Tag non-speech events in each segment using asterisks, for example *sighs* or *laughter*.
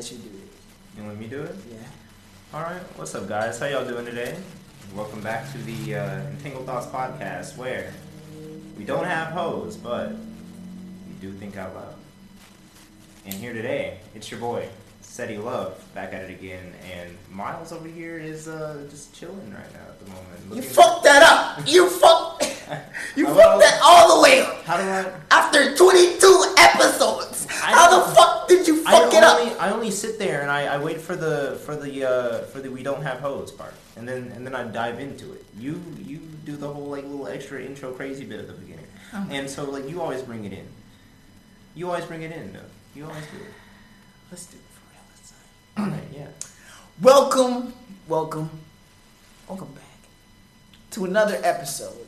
let you do it. You let me to do it? Yeah. All right. What's up, guys? How y'all doing today? Welcome back to the uh, Entangled Thoughts podcast, where we don't have hoes, but we do think out loud. And here today, it's your boy, Seti Love, back at it again, and Miles over here is uh, just chilling right now at the moment. You fucked that up. You fucked. *laughs* You I fucked that all the way up. How do I? After 22 episodes, I how the fuck did you I fuck it only, up? I only sit there and I, I wait for the for the uh, for the we don't have hoes part, and then and then I dive into it. You you do the whole like little extra intro crazy bit at the beginning, Oh. and so like you always bring it in. You always bring it in, though. You always do it. Let's do it for real this time. All right, yeah. Welcome, welcome, welcome back to another episode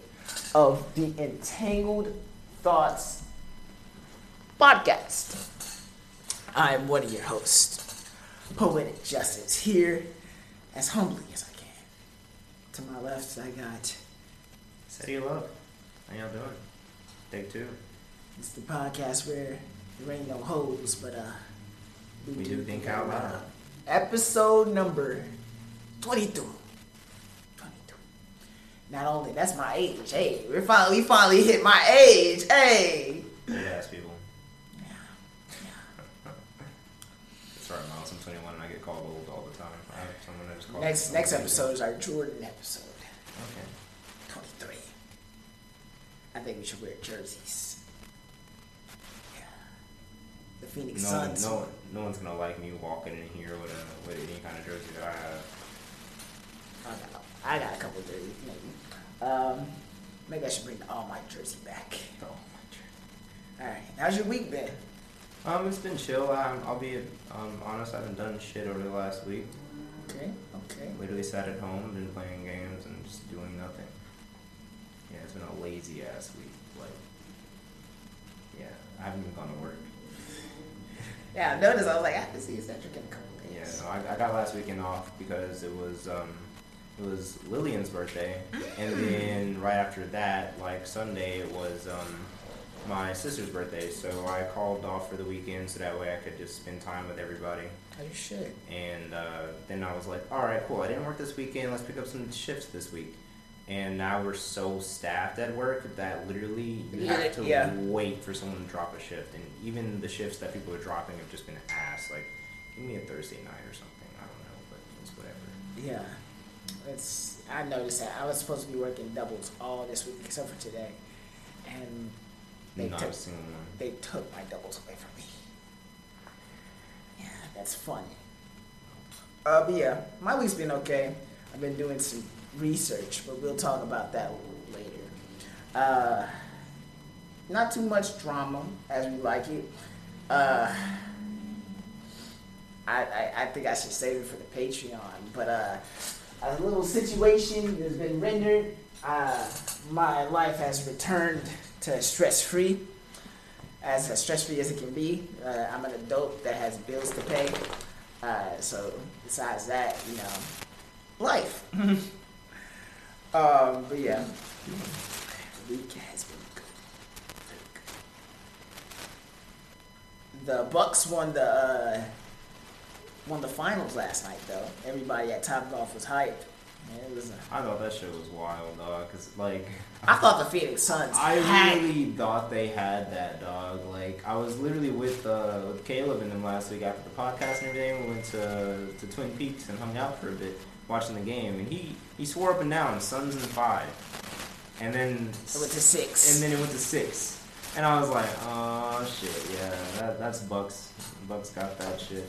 of the Entangled Thoughts podcast. I am one of your hosts, Poetic Justice, here as humbly as I can. To my left, I got Say love. How y'all doing? Take two. it's the podcast where there ain't no hoes, but uh, We do think out loud. Episode number 22. 22. Not only that's my age. Hey, we finally we finally hit my age. Hey. Ass people. Yeah. Sorry, Miles. I'm 21 and I get called old all the time. I have someone that just calls Next me next episode is our Jordan episode. Okay. 23. I think we should wear jerseys. Yeah. The Phoenix No, Suns. no, no one's gonna like me walking in here with a with any kind of jersey that I have. I got, I got a couple jerseys, maybe. Um, maybe I should bring All my jersey back. Oh my All right, how's your week been? Um, it's been chill. I'll be um, honest. I haven't done shit over the last week. Okay, okay. Literally sat at home, been playing games and just doing nothing. Yeah, it's been a lazy ass week. Like, yeah, I haven't even gone to work. Yeah, I noticed. I was like, I have to see Cedric in a couple Yeah, no, I, I got last weekend off because it was um, it was Lillian's birthday, and then right after that, like Sunday, it was um, my sister's birthday. So I called off for the weekend so that way I could just spend time with everybody. Oh, should. And uh, then I was like, all right, cool. I didn't work this weekend. Let's pick up some shifts this week. And now we're so staffed at work that literally you Yeah, have to yeah. wait for someone to drop a shift. And even the shifts that people are dropping have just been ass. Like, give me a Thursday night or something. I don't know, but it's whatever. Yeah, it's. I noticed that I was supposed to be working doubles all this week except for today, and they Not took a single one. they took my doubles away from me. Yeah, that's funny. Uh, but yeah, my week's been okay. I've been doing some research, but we'll talk about that a little later. Uh, not too much drama as we like it. Uh, I, I, I think I should save it for the Patreon, but uh, a little situation has been rendered. Uh, my life has returned to stress free as stress free as it can be. Uh, I'm an adult that has bills to pay. Uh, so besides that, you know, life. *laughs* um, but yeah, the week has been good. Good. The Bucks won the uh, won the finals last night, though. Everybody at Top Golf was hyped. Man, was. A, I thought that shit was wild, dog. Cause like, *laughs* I thought the Phoenix Suns. I had- really thought they had that dog. Like I was literally with uh, with Caleb and them last week after the podcast and everything. We went to to Twin Peaks and hung out for a bit watching the game, and he he swore up and down Suns in five, and then It went to six. and then it went to six, and I was like, oh shit, yeah, that, that's Bucks. Bucks got that shit.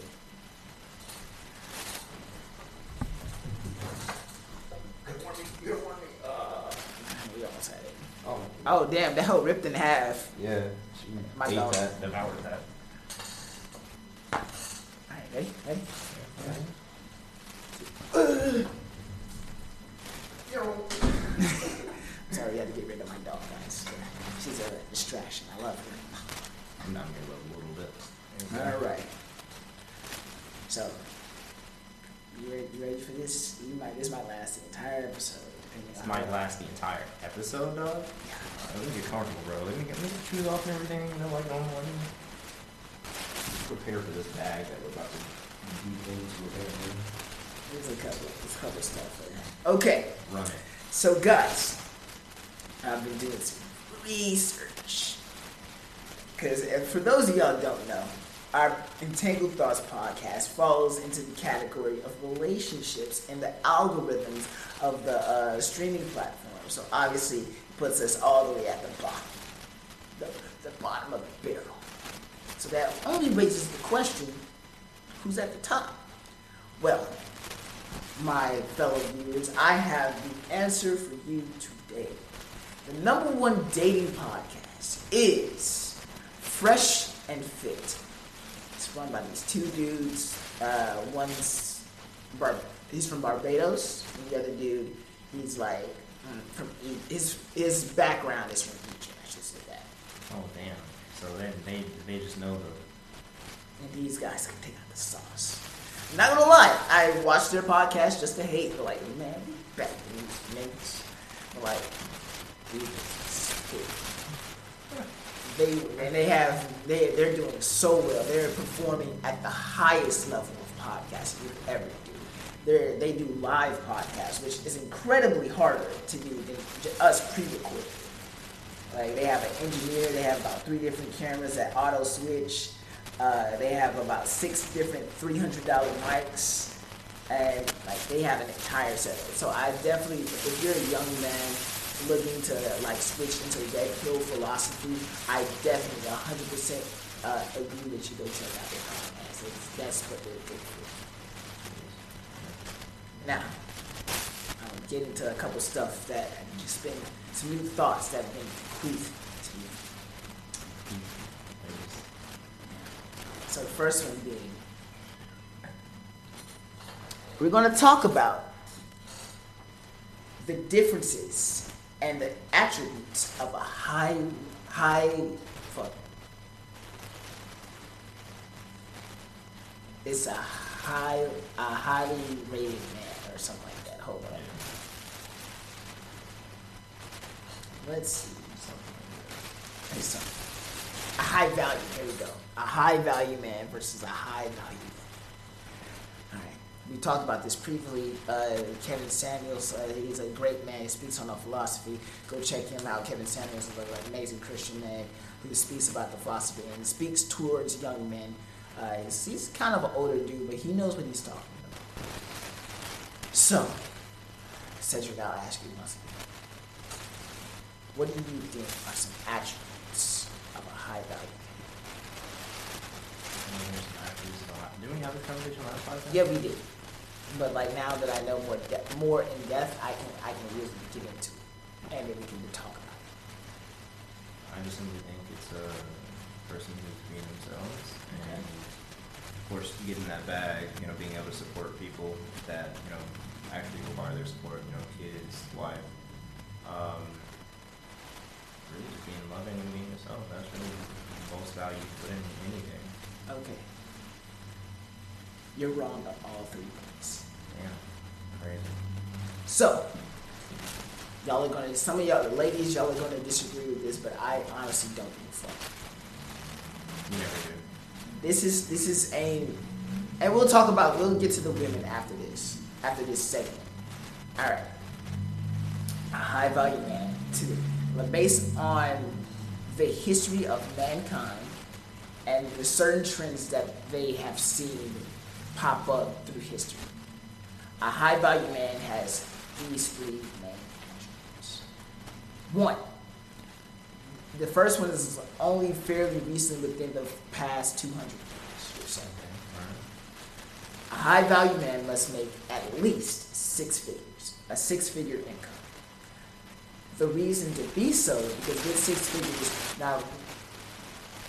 we almost had it. Oh, damn, that whole ripped in half. yeah, My ate dog. that, devoured that. Alright, ready? Ready? *laughs* Sorry, we had to get rid of my dog, guys. She's a distraction. I love her. I'm down here a little bit. All right. So, you ready, you ready for this? You might. This might last the entire episode. This might last the entire episode, dog. Let me get comfortable, bro. Let me get, let me get shoes off and everything, you know, like normal. Let me prepare for this bag that we're about to deep into it there, There's a couple. There's a couple stuff there. Okay, Run it. so guys, I've been doing some research. Because for those of y'all who don't know, our Entangled Thoughts podcast falls into the category of relationships and the algorithms of the uh, streaming platform. So obviously, it puts us all the way at the bottom, the, the bottom of the barrel. So that only raises the question: Who's at the top? Well, my fellow viewers, I have the answer for you today. The number one dating podcast is Fresh and Fit. Run by these two dudes. Uh, one's Bar- he's from Barbados, and the other dude, he's like mm, from his his background is from Egypt. I should say that. Oh damn. So they they they just know the. And these guys can take out the sauce. I'm not gonna lie, I watched their podcast just to hate. They're like, man, back these niggas. Like, dude, this is good. They and they have they they're doing so well. They're performing at the highest level of podcasting you ever do. They they do live podcasts, which is incredibly harder to do than us pre-recorded. Like they have an engineer, they have about three different cameras that auto switch. Uh, they have about six different three hundred dollar mics, and like they have an entire setup. So I definitely, if you're a young man looking to like switch into red pill philosophy, I definitely hundred percent uh, agree that you go check out their podcast. It's, that's what they're good for. Now, I'll get into a couple stuff that just been some new thoughts that have been bequeathed to me. So the first one being, we're going to talk about the differences and the attributes of a high, high. It's a high, a highly rated man or something like that. Hold on. Let's see. Something. A high value. Here we go. A high value man versus a high value. We talked about this previously. Uh, Kevin Samuels, uh, he's a great man. He speaks on our philosophy. Go check him out. Kevin Samuels is an amazing Christian man who speaks about the philosophy and speaks towards young men. Uh, he's, he's kind of an older dude, but he knows what he's talking about. So, Cedric, I'll ask you once again. What do you think are some attributes of a high value I mean, there's attributes of a high- Didn't we have this conversation last podcast? Yeah, we did. But like now that I know more de- more in depth, I can I can really get into it, and then we can talk about it. I just simply think it's a person who's being themselves and of course getting that bag, you know, being able to support people that, you know, actually require their support, you know, kids, wife. Um, really just being loving and being yourself. That's really the most value you put in anything. Okay. You're wrong on all three points. Yeah. Crazy. So, y'all are gonna some of y'all the ladies y'all are gonna disagree with this, but I honestly don't give a fuck. Never do. This is this is aimed, and we'll talk about we'll get to the women after this after this segment. All right, a high value man to based on the history of mankind and the certain trends that they have seen pop up through history. A high value man has these three main attributes. One, the first one is only fairly recent within the past 200 years or something. A high value man must make at least six figures, a six figure income. The reason to be so is because with six figures, now,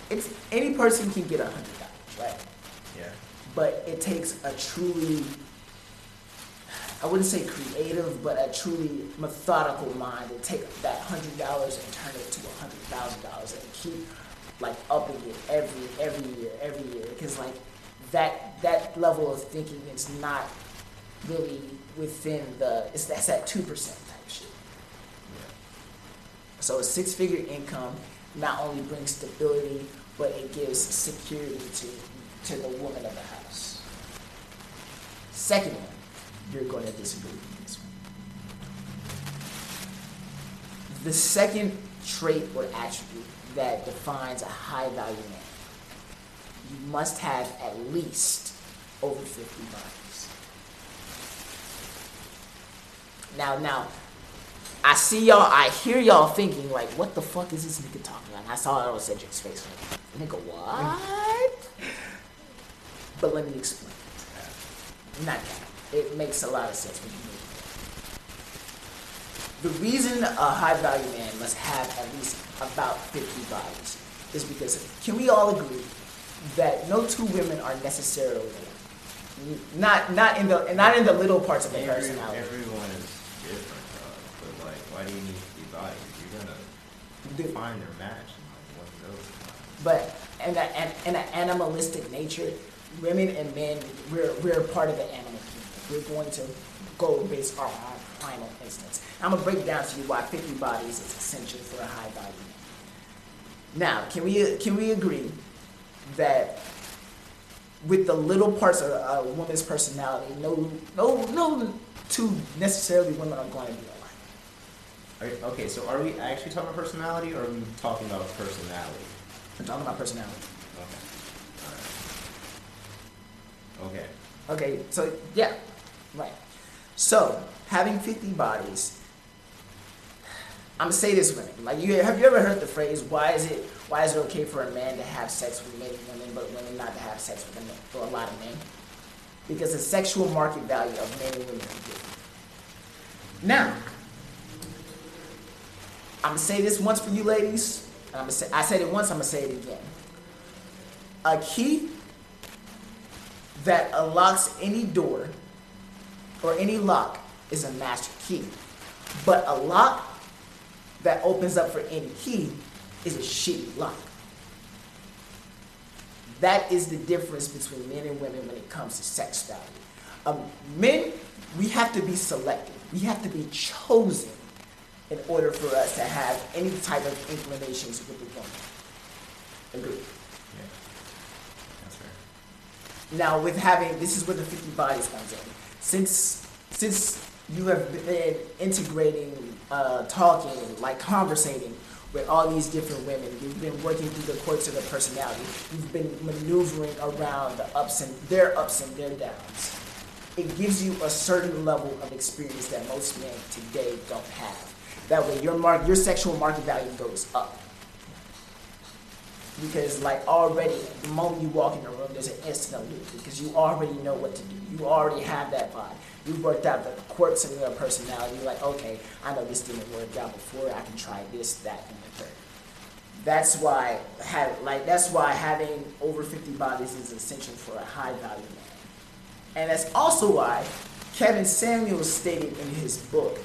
it's any person can get a hundred dollars, right? Yeah. But it takes a truly, I wouldn't say creative, but a truly methodical mind to take that hundred dollars and turn it to a hundred thousand dollars and keep like upping it every every year, every year. Because like that that level of thinking is not really within the it's that's at two percent type shit. So a six figure income not only brings stability, but it gives security to to the woman of the house. Second one, you're going to disagree with this one. The second trait or attribute that defines a high value man, you must have at least over 50 bodies. Now, now, I see y'all, I hear y'all thinking, like, what the fuck is this nigga talking about? And I saw it on Cedric's face, like, nigga, what? *laughs* but let me explain. Not that. It makes a lot of sense when you move. The reason a high value man must have at least about 50 bodies is because, can we all agree that no two women are necessarily not not in the not in the little parts of the Every, personality. everyone is different, uh, but like, why do you need 50 bodies? You're gonna Dude. find their match and like one of those. But in the an, an animalistic nature, women and men we're we're part of the animal. We're going to go based on our primal instance. I'm gonna break down to you why 50 bodies is essential for a high value. Now, can we can we agree that with the little parts of a woman's personality, no no no two necessarily women are going to be alike. Okay, so are we actually talking about personality or are we talking about personality? I'm talking about personality. Okay. Alright. Okay. Okay, so yeah, right. So having 50 bodies, I'm gonna say this women. Like you have you ever heard the phrase why is it why is it okay for a man to have sex with many women but women not to have sex with a, man, for a lot of men? Because the sexual market value of men and women is different. Now, I'm gonna say this once for you ladies. And I'm gonna say I said it once, I'm gonna say it again. A key that unlocks any door or any lock is a master key. But a lock that opens up for any key is a shitty lock. That is the difference between men and women when it comes to sex value. Um, men, we have to be selective. We have to be chosen in order for us to have any type of inclinations with the woman. Agreed. Yeah. That's fair. Now, with having this is where the 50 bodies comes in. Since since you have been integrating, uh, talking, like conversating with all these different women, you've been working through the courts of their personality. You've been maneuvering around the ups and their ups and their downs. It gives you a certain level of experience that most men today don't have. That way, your mark, your sexual market value goes up because like already the moment you walk in the room there's an instant alert because you already know what to do. You already have that vibe. You've worked out the quirks of your personality you're like okay i know this didn't work out before i can try this that and the third. That's why have like that's why having over 50 bodies is essential for a high value man. And that's also why kevin samuels stated in his book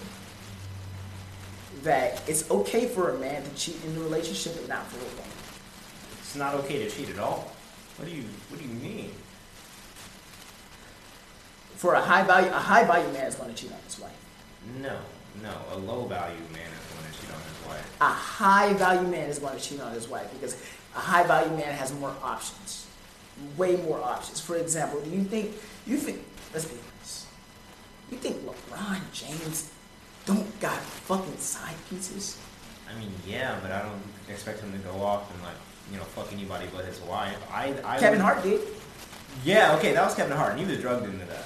that it's okay for a man to cheat in a relationship but not for a woman It's not okay to cheat at all. What do you What do you mean? for a high value, a high value man is going to cheat on his wife. No, no. A low value man is going to cheat on his wife. A high value man is going to cheat on his wife because a high value man has more options, way more options. For example, do you think you think? Let's be honest. You think LeBron James don't got fucking side pieces? I mean, yeah, but I don't expect him to go off and like you know fuck anybody but his wife. I, I Kevin would- Hart did. Yeah, okay, that was Kevin Hart, and he was drugged into that.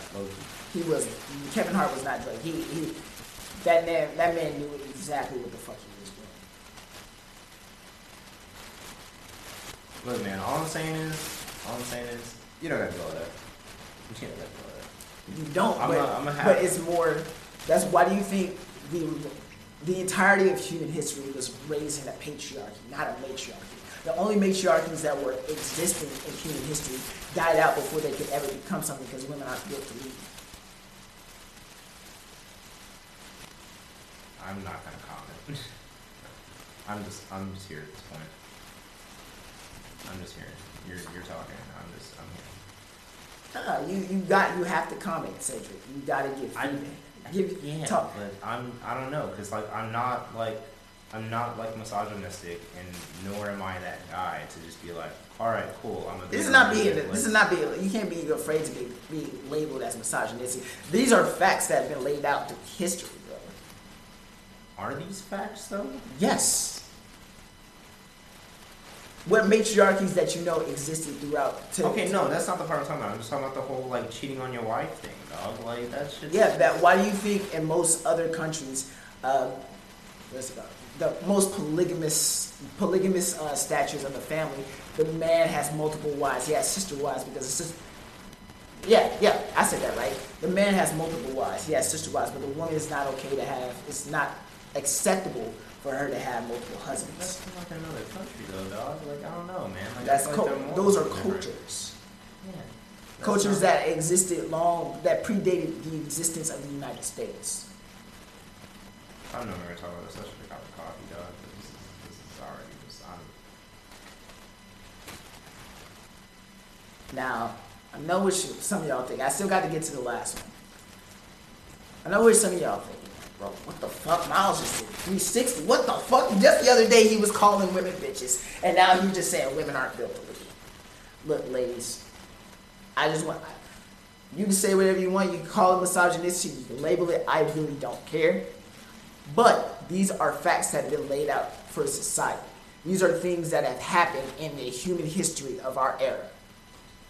He was Kevin Hart was not drugged. He he that man that man knew exactly what the fuck he was doing. Look, man, all I'm saying is, all I'm saying is, you don't got to go that. You can't let go that. You don't, I'm but, a- I'm a but it's more. That's why do you think the the entirety of human history was raised in a patriarchy, not a matriarchy? The only matriarchies that were existing in human history died out before they could ever become something because women aren't built to lead. I'm not gonna comment. *laughs* I'm just, I'm just here at this point. I'm just here. You're, you're talking. I'm just, I'm here. Uh, you you got you have to comment, Cedric. You got to give I- feedback. Give Yeah, talk. but I'm, I don't know, cause like I'm not like, I'm not like misogynistic, and nor am I that guy to just be like, all right, cool. I'm a. This is not being. This is not being. You can't be afraid to be, be labeled as misogynistic. These are facts that have been laid out through history, bro. Are these facts though? Yes. What matriarchies that you know existed throughout? To, okay, no, that's not the part I'm talking about. I'm just talking about the whole like cheating on your wife thing, dog. Like that shit. Yeah, that. Why do you think in most other countries, uh, what's it called? The most polygamous polygamous uh, statutes of the family, the man has multiple wives. He has sister wives because it's just yeah, yeah, I said that right. The man has multiple wives. He has sister wives, but the woman is not okay to have. It's not acceptable for her to have multiple husbands. That's like another country though, dog. Like I don't know, man. Like, That's like co- those are cultures. Yeah. Cultures that existed long, that predated the existence of the United States. I don't know we're gonna talk about this. I should pick out the coffee, dog. This is, this is already just. Now, I know what you, some of y'all think. I still got to get to the last one. I know what some of y'all think. Bro, what the fuck? Miles just did 360. What the fuck? Just the other day he was calling women bitches, and now he's just saying women aren't built to lead. Look, ladies, I just want. You can say whatever you want. You can call it misogynistic. You can label it. I really don't care. But these are facts that have been laid out for society. These are things that have happened in the human history of our era.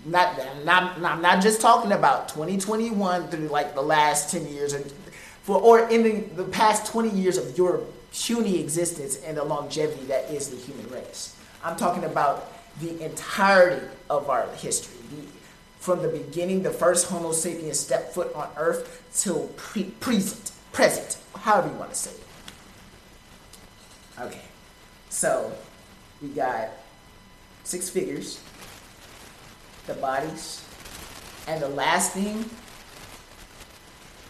Not, not, I'm not just talking about 2021 through like the last 10 years, or, for, or in the, the past 20 years of your puny existence and the longevity that is the human race. I'm talking about the entirety of our history. The, from the beginning, the first Homo sapiens stepped foot on Earth till pre- present, present however you want to say it. Okay, so we got six figures, the bodies, and the last thing,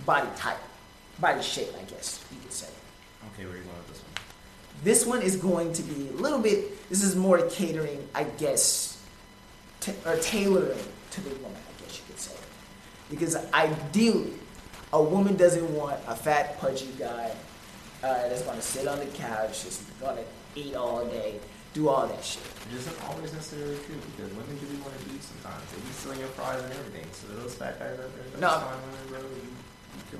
body type, body shape, I guess you could say. Okay, where are you going with this one? This one is going to be a little bit. This is more catering, I guess, t- or tailoring to the woman, I guess you could say, because ideally a woman doesn't want a fat, pudgy guy uh, that's going to sit on the couch, just going to eat all day, do all that shit. It isn't always necessarily true because women do want to eat sometimes. They be stealing your fries and everything. So those fat guys out there, no. fine women, you, you.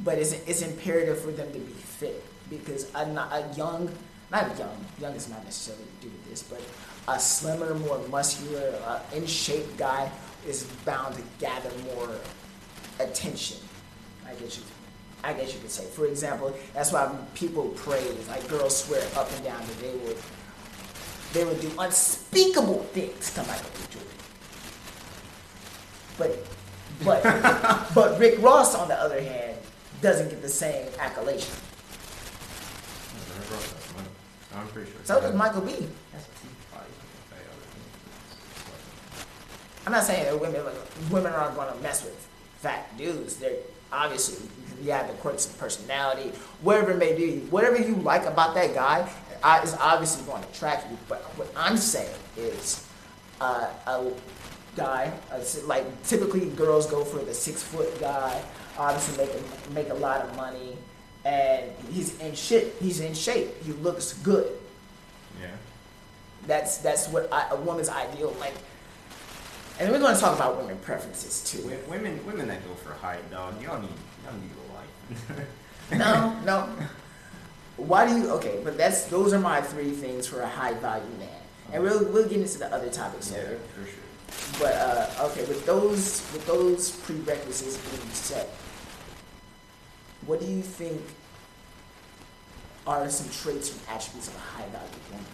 But it's, it's imperative for them to be fit because a, a young, not young, young is not necessarily to do with this, but a slimmer, more muscular, uh, in shape guy is bound to gather more attention guess you, I guess you could say. For example, that's why people praise, like girls swear up and down that they would, they would do unspeakable things to Michael B. Jordan. But, but, *laughs* but Rick Ross, on the other hand, doesn't get the same accolation. I'm pretty sure. So does Michael B. I'm not saying that women women aren't going to mess with fat dudes. They're obviously you have the quirks of personality, whatever it may be, whatever you like about that guy is obviously going to attract you. But what I'm saying is, uh, a guy, like typically girls go for the six foot guy, obviously make a, make a lot of money, and he's in shit. He's in shape. He looks good. Yeah. That's that's what I, a woman's ideal like and we're going to talk about women preferences too. Women, women that go for height, dog. Y'all need, y'all need a life. *laughs* no, no. Why do you? Okay, but that's those are my three things for a high value man, and we'll we'll get into the other topics yeah, later. for sure. But uh, okay, with those with those prerequisites being set, what do you think are some traits and attributes of a high value woman?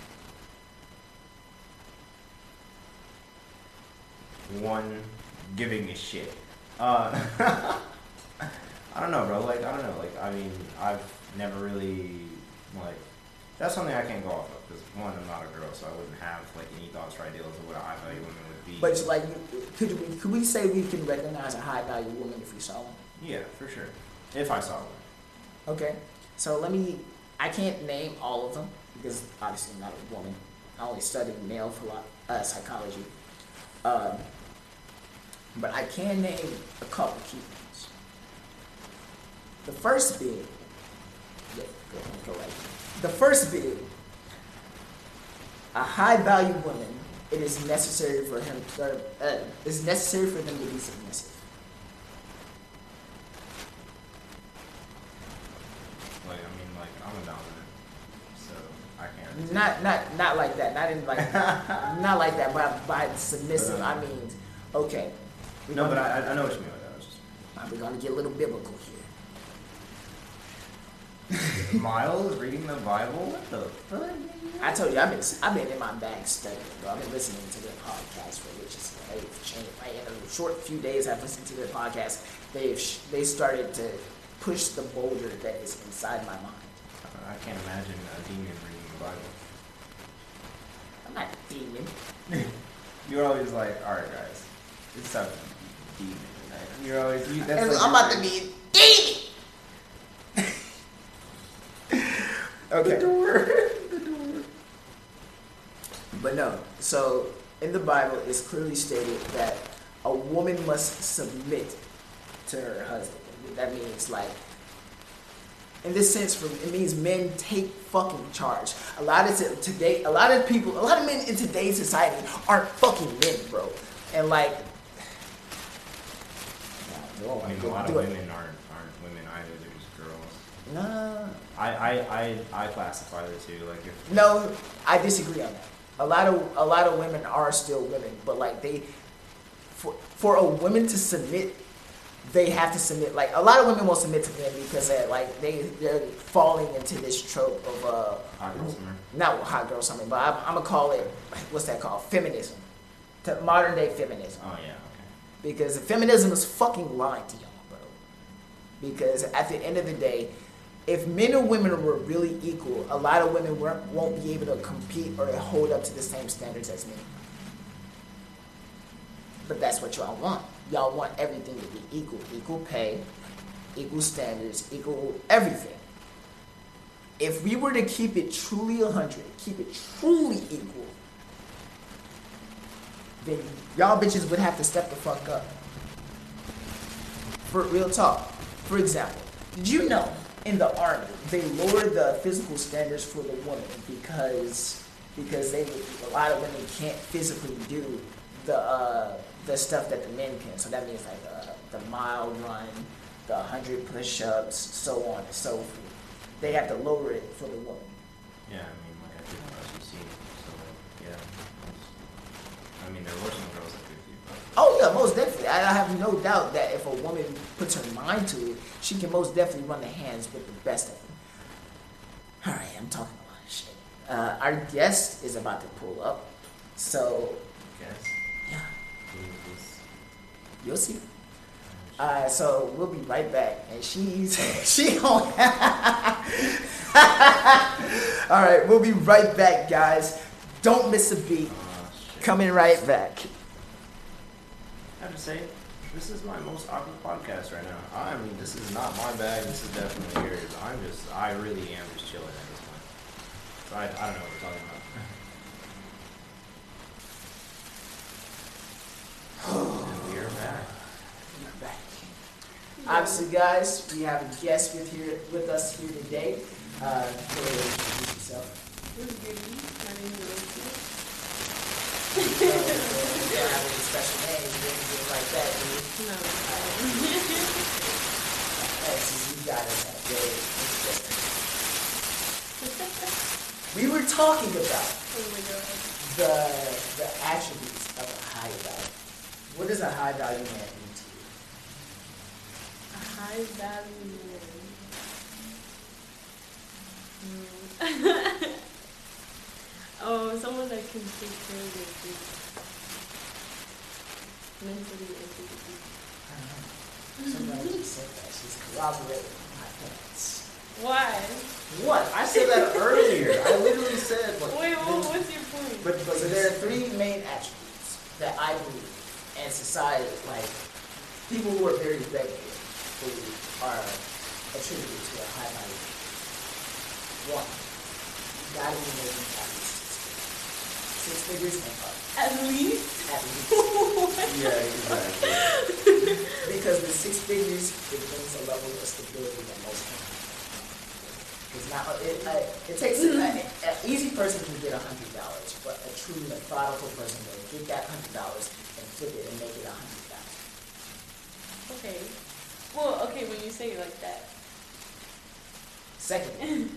One giving a shit. Uh, *laughs* I don't know, bro. Like I don't know. Like I mean, I've never really like that's something I can't go off of because one, I'm not a girl, so I wouldn't have like any thoughts or ideals of what a high value woman would be. But like, could we could we say we can recognize a high value woman if we saw one? Yeah, for sure. If I saw one. Okay, so let me. I can't name all of them because obviously I'm not a woman. I only studied male philo- uh, psychology. Um, but I can name a couple key things. The first being, yeah, go, go right. the first being a high value woman. It is necessary for him. Uh, uh, it's necessary for them to be submissive. Like I mean, like I'm a dominant, so I can't. Not not not like that. Not in like *laughs* not like that. By by submissive, I mean okay. We're No, but gonna- I, I know what you mean by that. I was just We're gonna get a little biblical here. *laughs* Miles reading the Bible. What the fuck? I told you I've been I've been in my bag studying, bro. I've been listening to their podcast for which is they've changed. Like in a short few days, I've listened to their podcast. They've sh- they started to push the boulder that is inside my mind. I can't imagine a demon reading the Bible. I'm not a demon. *laughs* You're always like, all right, guys, it's a demon. Right? You're always. You, that's And like I'm about to be a *laughs* demon. okay. The door. *laughs* the door. But no, so in the Bible, it's clearly stated that a woman must submit to her husband. That means like, in this sense, from it means men take fucking charge. A lot of today, a lot of people, a lot of men in today's society aren't fucking men, bro. And like, Nah, no, I mean, a lot of it. women aren't aren't women either. They're just girls. Nah, I I I, I classify the two. Like if No, I disagree on that. A lot of a lot of women are still women, but like they, for for a woman to submit, they have to submit. Like a lot of women won't submit to men because they like they they're falling into this trope of uh hot girl summer. not hot girl something, but I'm, I'm gonna call it what's that called feminism, to modern day feminism Oh yeah. Because feminism is fucking lying to y'all, bro. Because at the end of the day, if men and women were really equal, a lot of women won't be able to compete or hold up to the same standards as men. But that's what y'all want. Y'all want everything to be equal, equal pay, equal standards, equal everything. If we were to keep it truly 100, keep it truly equal, then y'all bitches would have to step the fuck up. For real talk. For example, did you know in the army they lowered the physical standards for the woman because because they a lot of women can't physically do the uh, the stuff that the men can. So that means like uh, the mile run, the hundred push-ups, so on and so forth. They have to lower it for the woman. Yeah, I mean, there were some girls that could do, but Oh yeah, most definitely. I have no doubt that if a woman puts her mind to it, she can most definitely run the hands with the best of them. All right, I'm talking a lot of shit. Uh, our guest is about to pull up, so guess yeah, you'll see. this? Uh, so we'll be right back, and she's *laughs* she on. *laughs* All right, we'll be right back, guys. Don't miss a beat. Shit. Coming right back. I have to say, this is my most awkward podcast right now. I mean, this is not my bag. This is definitely yours. I'm just, I really am just chilling at this point. So I, I don't know what we're talking about. and *sighs* we are back. We're back. Obviously, guys, we have a guest with here with us here today. Uh, go introduce yourself. Who's Goody? My name is Rosie. You don't have any special names or anything like that, do you? No. Since you got. We were talking about oh the the attributes of a high value. What does a high value man mean to you? A high value man. Hmm. *laughs* oh, someone that can take care of their kids. Mentally and physically. I don't know. Somebody just said that. She's collaborating corroborating my points. Why? What? I said that earlier. I literally said, like, Wait, well, what's your point? but, but So there are three main attributes that I believe, and society, like people who are very regular, believe are attributed to a high value. One, you gotta be making at least six figures. Six figures and up, At least? at *laughs* least. yeah, exactly. *laughs* because the six figures, it brings a level of stability that most can't. It's not. It, uh, it takes an easy person can get a hundred dollars, but a truly methodical person will get that hundred dollars and flip it and make it a hundred thousand. Okay. Well, okay, when you say it like that. Second, *laughs*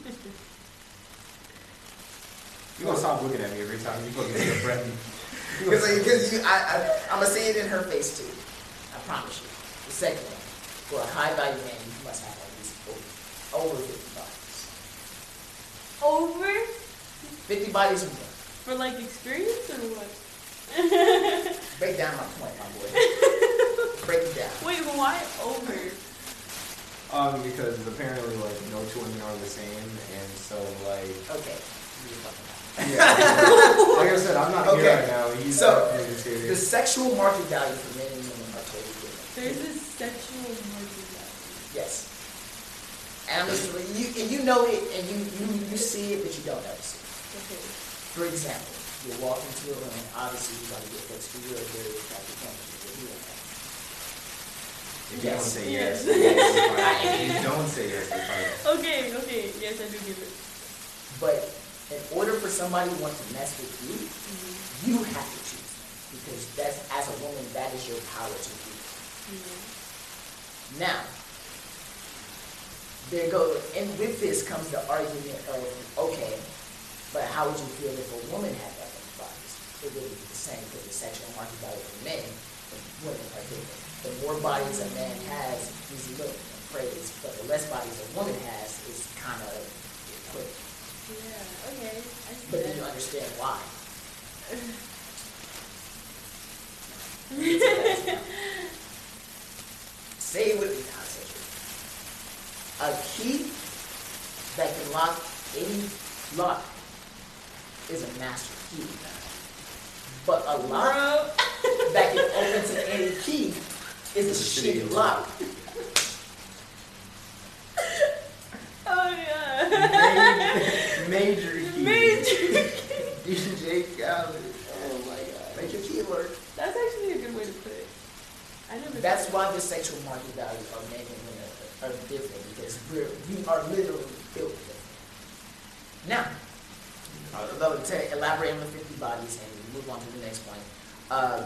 You gonna stop looking at me every time you look at your friend. *laughs* because because you, I, I I'm gonna say it in her face too. I promise you. The second one, for a high value man, you must have at least over, over fifty bodies. Over? Fifty bodies or more. For like experience or what? *laughs* Break down my point, my boy. *laughs* Break it down. Wait, why over? Um, because apparently like no two women are the same, and so like Okay. You're fucking right. yeah. *laughs* like I said, I'm not Okay. here right now. He's So, definitely The sexual market value for men and women are totally different. There's a sexual market value. Yes. And I'm just, you, and you know it, and you, you, you see it, but you don't ever see it. Okay. For example, you walk into a room, and obviously you're gonna get fixed, you're a very attractive woman. you're. If you don't Yes. say Yes. yes, yes if you don't say yes, it's *laughs* fine. Okay, okay. Yes, I do give it. But in order for somebody to want to mess with you, Mhm. you have to choose them. Because that's, as a woman, that is your power to do. Mhm. Now, there go, and with this comes the argument of, okay, but how would you feel if a woman had that many bodies? It would be the same because the sexual market value for men and women are different. The more bodies a man has, he's looked and praised, but the less bodies a woman has is kind of equipped. Yeah, okay. I see But then you understand why. *laughs* Say it with me now, Cedric. A key that can lock any lock is a master key. But a lock that can open to *laughs* any key is a shitty lock. Oh yeah. Major key. Major. *laughs* DJ Khaled. Oh my god. Make your key work. That's actually a good way to put it. I never. That's why the sexual market value of men and women are different because we're we are literally built different. Now, uh, to elaborate on the 50 bodies and move on to the next point, uh,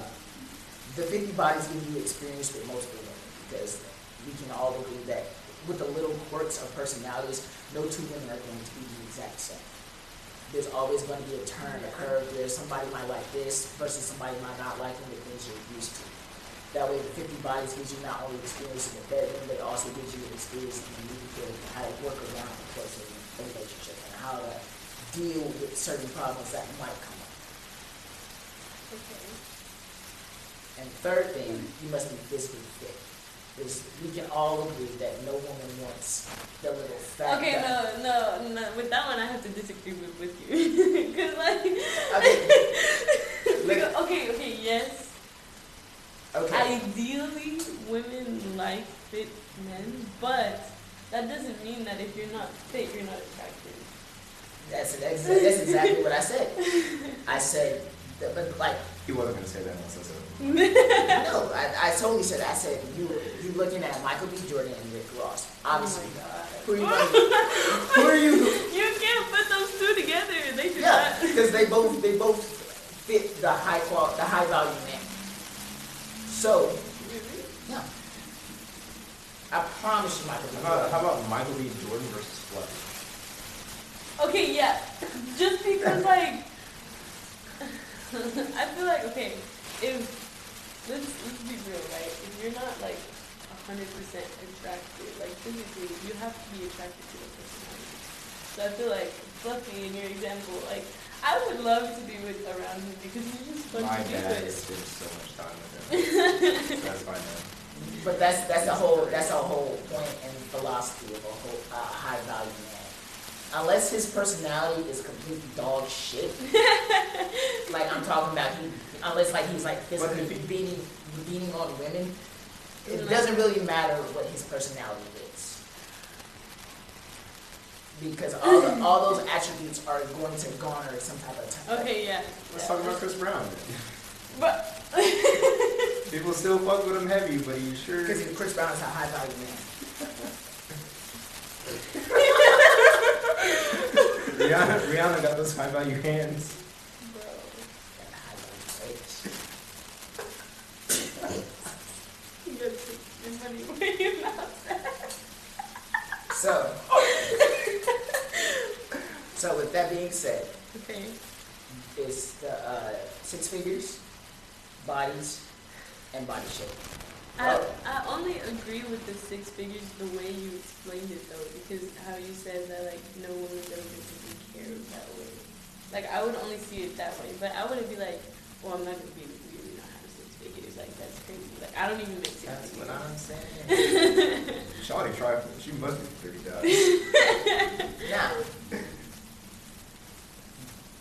the 50 bodies give you experience with multiple women because we can all agree that with the little quirks of personalities, no two women are going to be the exact same. There's always going to be a turn, a curve where somebody might like this versus somebody might not like them the things you're used to. That way, the 50 bodies gives you not only experience in the bedroom, but it also gives you an experience in the movie how to work around the course of a relationship and how to deal with certain problems that might come up. Okay. And third thing, you must be physically fit. Is we can all agree that no woman wants the little fat Okay, guy. no, no, no. With that one, I have to disagree with, with you. *laughs* Cause like. Okay. Because- *laughs* okay, okay, yes. Okay. Ideally, women like fit men, but that doesn't mean that if you're not fit, you're not attractive. That's, that's, that's exactly what I said. I said, that, but like, He wasn't gonna say that once I said no, I, I totally said, I said, you, you looking at Michael B. Jordan and Rick Ross. Obviously, Oh who are you *laughs* gonna, who are you, You can't put those two together. They do yeah, not. because they both, they both fit the high qual, the high value man. So, Really? yeah. I promise you, Michael B. How about, Jordan. how about Michael B. Jordan versus Fluffy? Okay, yeah. Just because, like, *laughs* I feel like okay, if let's let's be real, right? If you're not like hundred percent attracted, like physically, you have to be attracted to the personality. So I feel like Fluffy in your example, like I would love to be with around him because he's just fun My to be dad with. spent so much time with him. *laughs* That's fine though. But that's, that's a whole, that's a whole point and philosophy of a whole, uh, high value man. Unless his personality is completely dog shit, *laughs* like I'm talking about, he, unless like he's like physically he- beating, beating on women, it Like- doesn't really matter what his personality is. Because all, the, all those *laughs* attributes are going to garner some type of time. Okay, yeah. Let's talk about Chris Brown. But *laughs* People still fuck with him heavy, but he sure. Because Chris Brown is a high value man. Rihanna, Rihanna got those high value hands. Bro. And high value face. You gotta take your money where your mouth So, so with that being said, Okay. it's the uh, six figures, bodies, and body shape. I, Oh. I only agree with the six figures the way you explained it though, because how you said that like no woman doesn't really care that way. Like I would only see it that way, but I wouldn't be like, well, I'm not gonna be with you. You don't have six figures. Like that's crazy. Like I don't even make six That's figures. what I'm saying. *laughs* Shawty tried. For it, she must be thirty dollars. Now,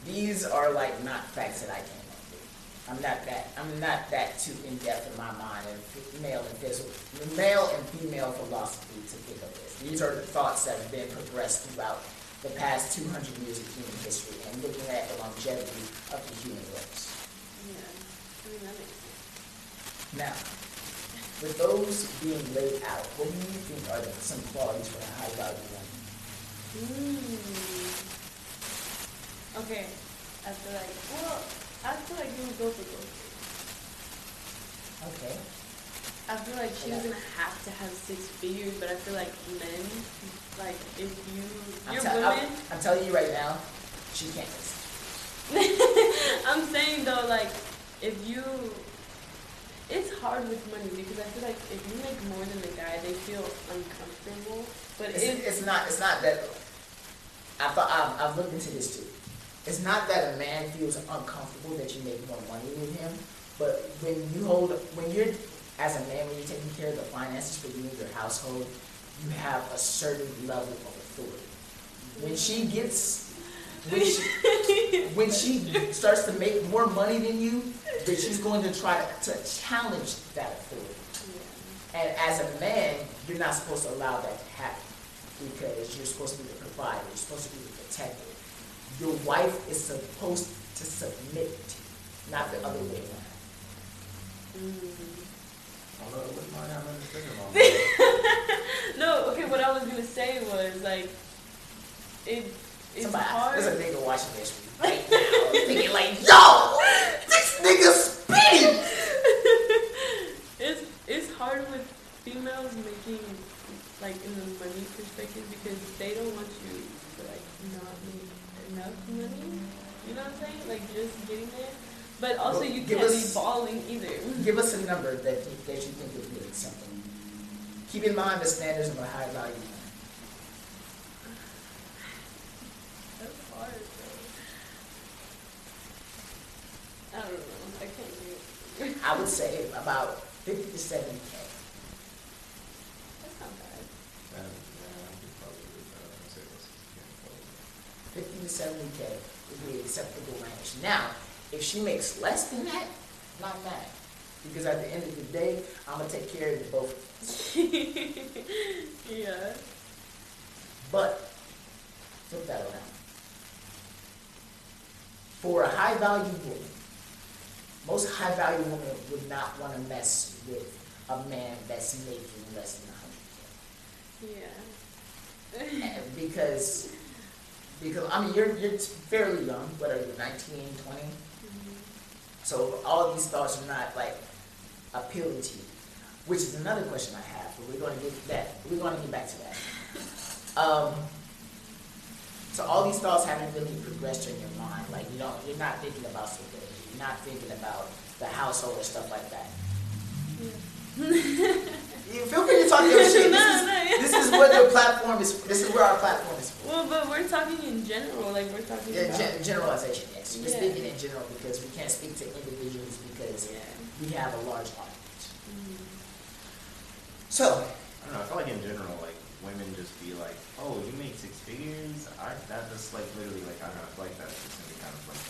these are like not facts that I came up with. I'm not that I'm not that too in depth in my mind of male and physical, male and female philosophy to think of this. These are the thoughts that have been progressed throughout the past 200 years of human history and looking at the longevity of the human race. Yeah. I mean that makes sense. Now, with those being laid out, what do you think are the, some qualities for a high value woman? Mm. Okay. I feel like well, I feel like you would go for both. Okay. I feel like she doesn't have to have six figures, but I feel like men, like if you, I'm, you're tell- I'm- women. I'm telling you right now, she can't. *laughs* I'm saying though, like if you, it's hard with money because I feel like if you make more than the guy, they feel uncomfortable. But It's, if it's not. It's not that. I thought I've, I've looked into this too. It's not that a man feels uncomfortable that you make more money with him, but when you hold, when you're as a man, when you're taking care of the finances for you and your household, you have a certain level of authority. When she gets, when she, *laughs* when she starts to make more money than you, then she's going to try to, to challenge that authority. And as a man, you're not supposed to allow that to happen because you're supposed to be the provider, you're supposed to be the protector. Your wife is supposed to submit not the other way around. Mm. *laughs* No, okay. What I was gonna say was like, it, it's Somebody, hard. there's a nigga watching this right now, thinking like, yo, this nigga spitting. *laughs* it's it's hard with females making like in the money perspective because they don't want you to like not make enough money. You know what I'm saying? Like just getting there. But also Well, you give can't us- be balling either. *laughs* Give us a number that you, that you think would be something. Keep in mind the standards of a high value. That's hard though. I don't know. I can't do it. I would say about fifty to seventy K. That's not bad. And, yeah, probably do say that's yeah, fifty to seventy K would be an acceptable range. Now, if she makes less than that, not mad. Because at the end of the day, I'm gonna take care of both. *laughs* yeah. But flip that around. For a high value woman, most high value women would not want to mess with a man that's making less than a hundred. Yeah. *laughs* Because because I mean you're you're fairly young, what are you, 19, 20? So all these thoughts are not like appealing to you, which is another question I have. But we're going to get that. We're going to get back to that. Um, so all these thoughts haven't really progressed in your mind. Like you don't, you're not thinking about stability. You're not thinking about the household or stuff like that. You feel free to talk your *laughs* shit. This No, is, no, yeah. this is what the platform is. This is where our platform is. For. Well, but we're talking in general. Like we're talking Yeah, about. gen- generalization. Yes, we're Yeah. speaking in general because we can't speak to individuals because yeah. we have a large audience. Mhm. So, I don't know. I feel like in general, like women just be like, "Oh, you make six figures." I that just like literally like I don't know. I feel like that's just gonna be kind of like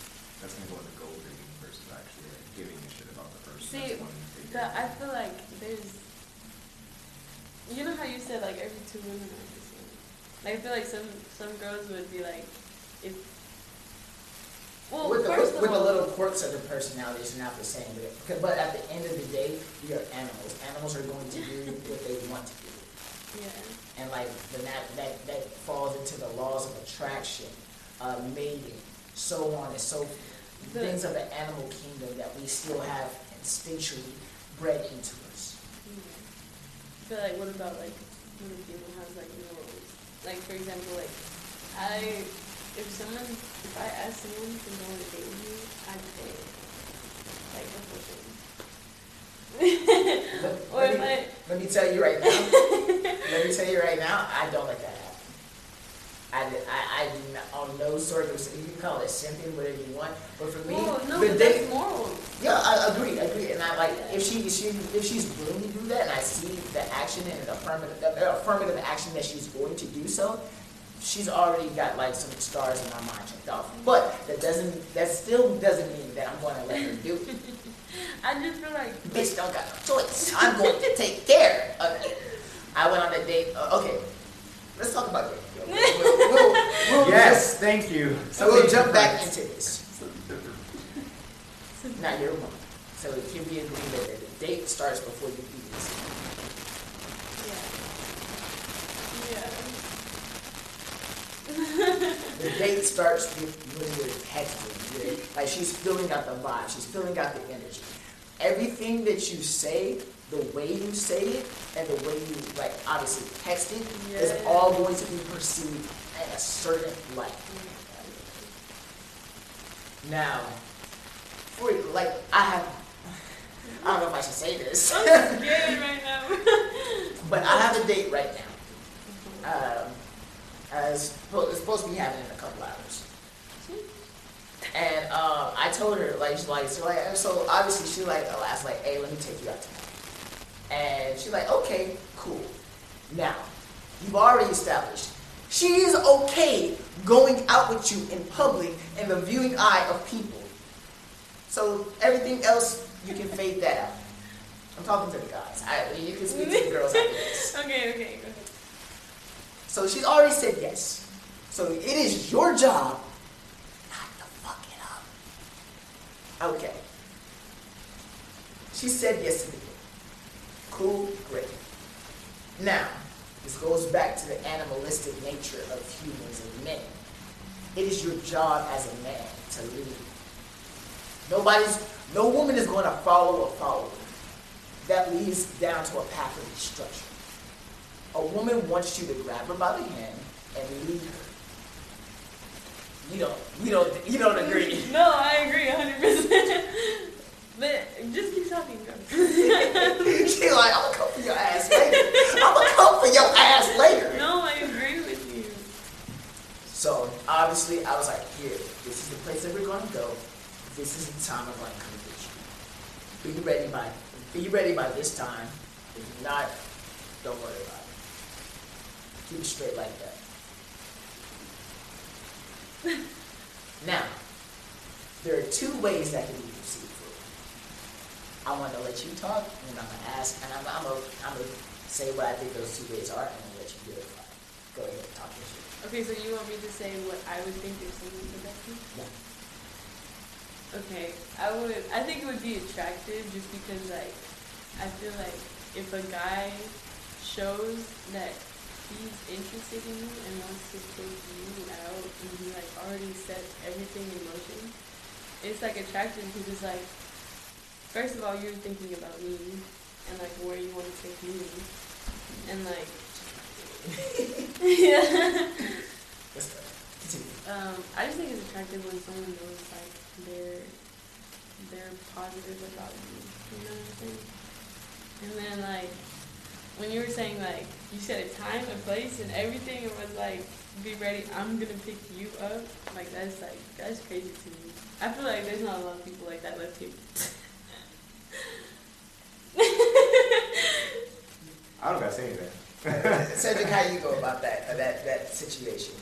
that's gonna go into gold digging versus actually like giving a shit about the person. See, that's one figure. But I feel like there's. You know how you said like every two women are the same. Like I feel like some some girls would be like, if. Well, with, the, first with, with of the all, little quirks of their personalities, are not the same. But, but at the end of the day, we are animals. Animals are going to do *laughs* what they want to do. yeah. And like, then that, that, that falls into the laws of attraction. uh, mating, so on and so forth. The- Things of the animal kingdom that we still have instinctually bred into us. I feel like what about like when a female has like morals? Like for example, like I if someone if I ask someone to go on a date with me, I'd pay. Like unfortunately. Let, *laughs* or let me, I let me tell you right now. let me tell you right now. I don't like that. I, I, I on no circumstance, you can call it simping, whatever you want, but for me, oh no, the but date, that's morals. Yeah, I agree, I agree, and I like if she if she if she's willing to do that, and I see the action and the affirmative the affirmative action that she's going to do so, she's already got like some stars in my mind checked off. But that doesn't that still doesn't mean that I'm going to let her do it. *laughs* I just feel like Bitch don't got no choice. I'm going to take care of it. I went on a date. Uh, okay, let's talk about it. We'll, we'll, we'll, we'll Yes, thank you. So we'll jump back into this. Now you're a woman. So it can we agree that the date starts before you do this? yeah. Yeah. The date starts with when you're texting. You're, like she's filling out the vibe. She's filling out the energy. Everything that you say, the way you say it, and the way you like obviously text it, is Yeah. all going to be perceived in a certain light. Now, for like I have, I don't know if I should say this, I'm scared right now. *laughs* but I have a date right now. Um, as it's supposed to be happening in a couple hours. And um, I told her like she's like so like so obviously she like oh, I was like hey let me take you out tonight. And she's like okay cool. Now you've already established she is okay going out with you in public in the viewing eye of people. So everything else you can fade that out. I'm talking to the guys. I, you can speak to the girls after this. *laughs* okay, okay, go ahead. So she's already said yes. So it is your job not to fuck it up. Okay. She said yes to deal. Cool, great. Now, this goes back to the animalistic nature of humans and men. It is your job as a man to lead. Nobody's, no woman is going to follow a follower. That leads down to a path of destruction. A woman wants you to grab her by the hand and lead her. You don't, you don't, you don't agree. *laughs* No, I agree 100%. *laughs* but just keep talking, *laughs* she like, I'm gonna come for your ass later. I'm gonna come for your ass later. no, I agree with you. So obviously, I was like, here, this is the place that we're gonna go. This is the time I'm gonna come get. Be ready by, be ready by this time. If not, don't worry about it. Keep it straight like that. *laughs* now, there are two ways that can be. I want to let you talk, and I'm gonna ask, and I'm, I'm gonna, I'm gonna say what I think those two ways are, and then let you do it. Go ahead, talk your shit. Okay, so you want me to say what I would think if someone said that to me? Yeah. Okay, I would. I think it would be attractive just because, like, I feel like if a guy shows that he's interested in you and wants to take you out, and he like already set everything in motion, it's like attractive because it's like, first of all, you're thinking about me and like where you want to take me, and like, yeah. Um, I just think it's attractive when someone knows like they're they're positive about you. You know what I'm saying? And then like when you were saying like you said a time, a place, and everything, it was like be ready. I'm gonna pick you up. Like that's like that's crazy to me. I feel like there's not a lot of people like that left here. *laughs* I don't gotta say anything. *laughs* Cedric, how you go about that uh, that that situation?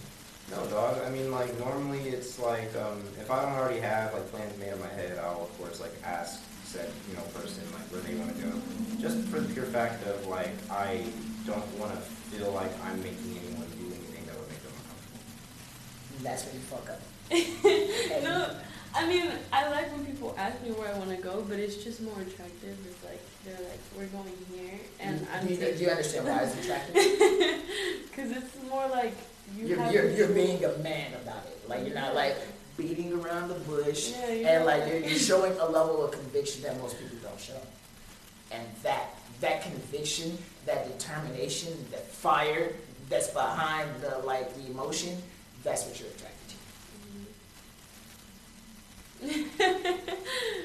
No, dog. I mean, like normally it's like um, if I don't already have like plans made in my head, I'll of course like ask said you know person like where they want to go, just for the pure fact of like I don't want to feel like I'm making anyone do anything that would make them uncomfortable. And that's when you fuck up. *laughs* no, I mean I like when people ask me where I want to go, but it's just more attractive. It's like they're like we're going here, and I'm do, you, do you understand why it's attractive? *laughs* because it's more like you You're, have you're, you're being a man about it. Like you're not like beating around the bush, yeah, and like you're, you're *laughs* showing a level of conviction that most people don't show. And that that conviction, that determination, that fire that's behind the like the emotion, that's what you're attracted. *laughs*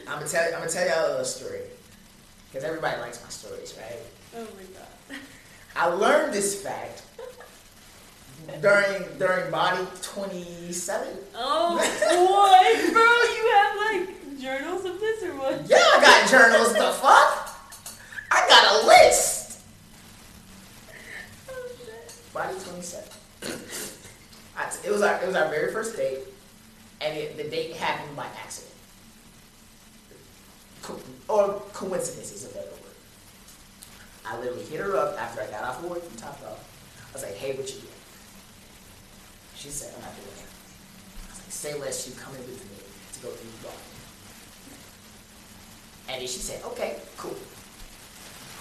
I'm gonna tell you, I'm gonna tell y'all a little story, because everybody likes my stories, right? oh my god. I learned this fact during during body 27. Oh *laughs* boy, bro, you have like journals of this or what? Yeah, I got journals. the fuck? I got a list. Oh. Body 27. *coughs* I t- it was our it was our very first date, and it, the date happened by accident, Co- or is a better word. I literally hit her up after I got off work and topped off. I was like, "Hey, what you doing?" She said, "I'm not doing anything." I was like, "Say less, you coming with me to go through the garden." And then she said, "Okay, cool."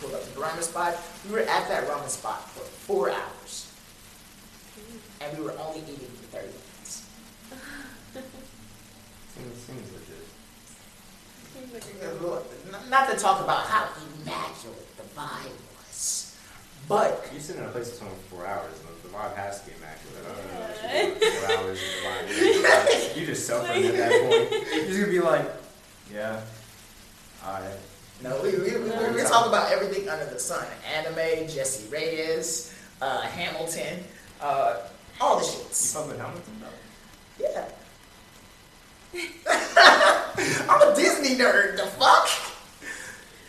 Pulled up to the ramen spot. We were at that ramen spot for four hours and we were only eating for 30 minutes. Seems, seems legit. Seems like a good N- Not to talk about how immaculate the vibe was, but You sit in a place for someone for four hours, and the vibe has to be immaculate. I don't know what Yeah. you do for four hours. and the vibe is- You just suffering at that point. *laughs* You're just gonna be like, yeah, alright. no, we, we, we, we were talking about everything under the sun. Anime, Jesse Reyes, uh, Hamilton, uh, all the You shits. fuck with Hamilton though? Yeah. *laughs* I'm a Disney nerd, the fuck?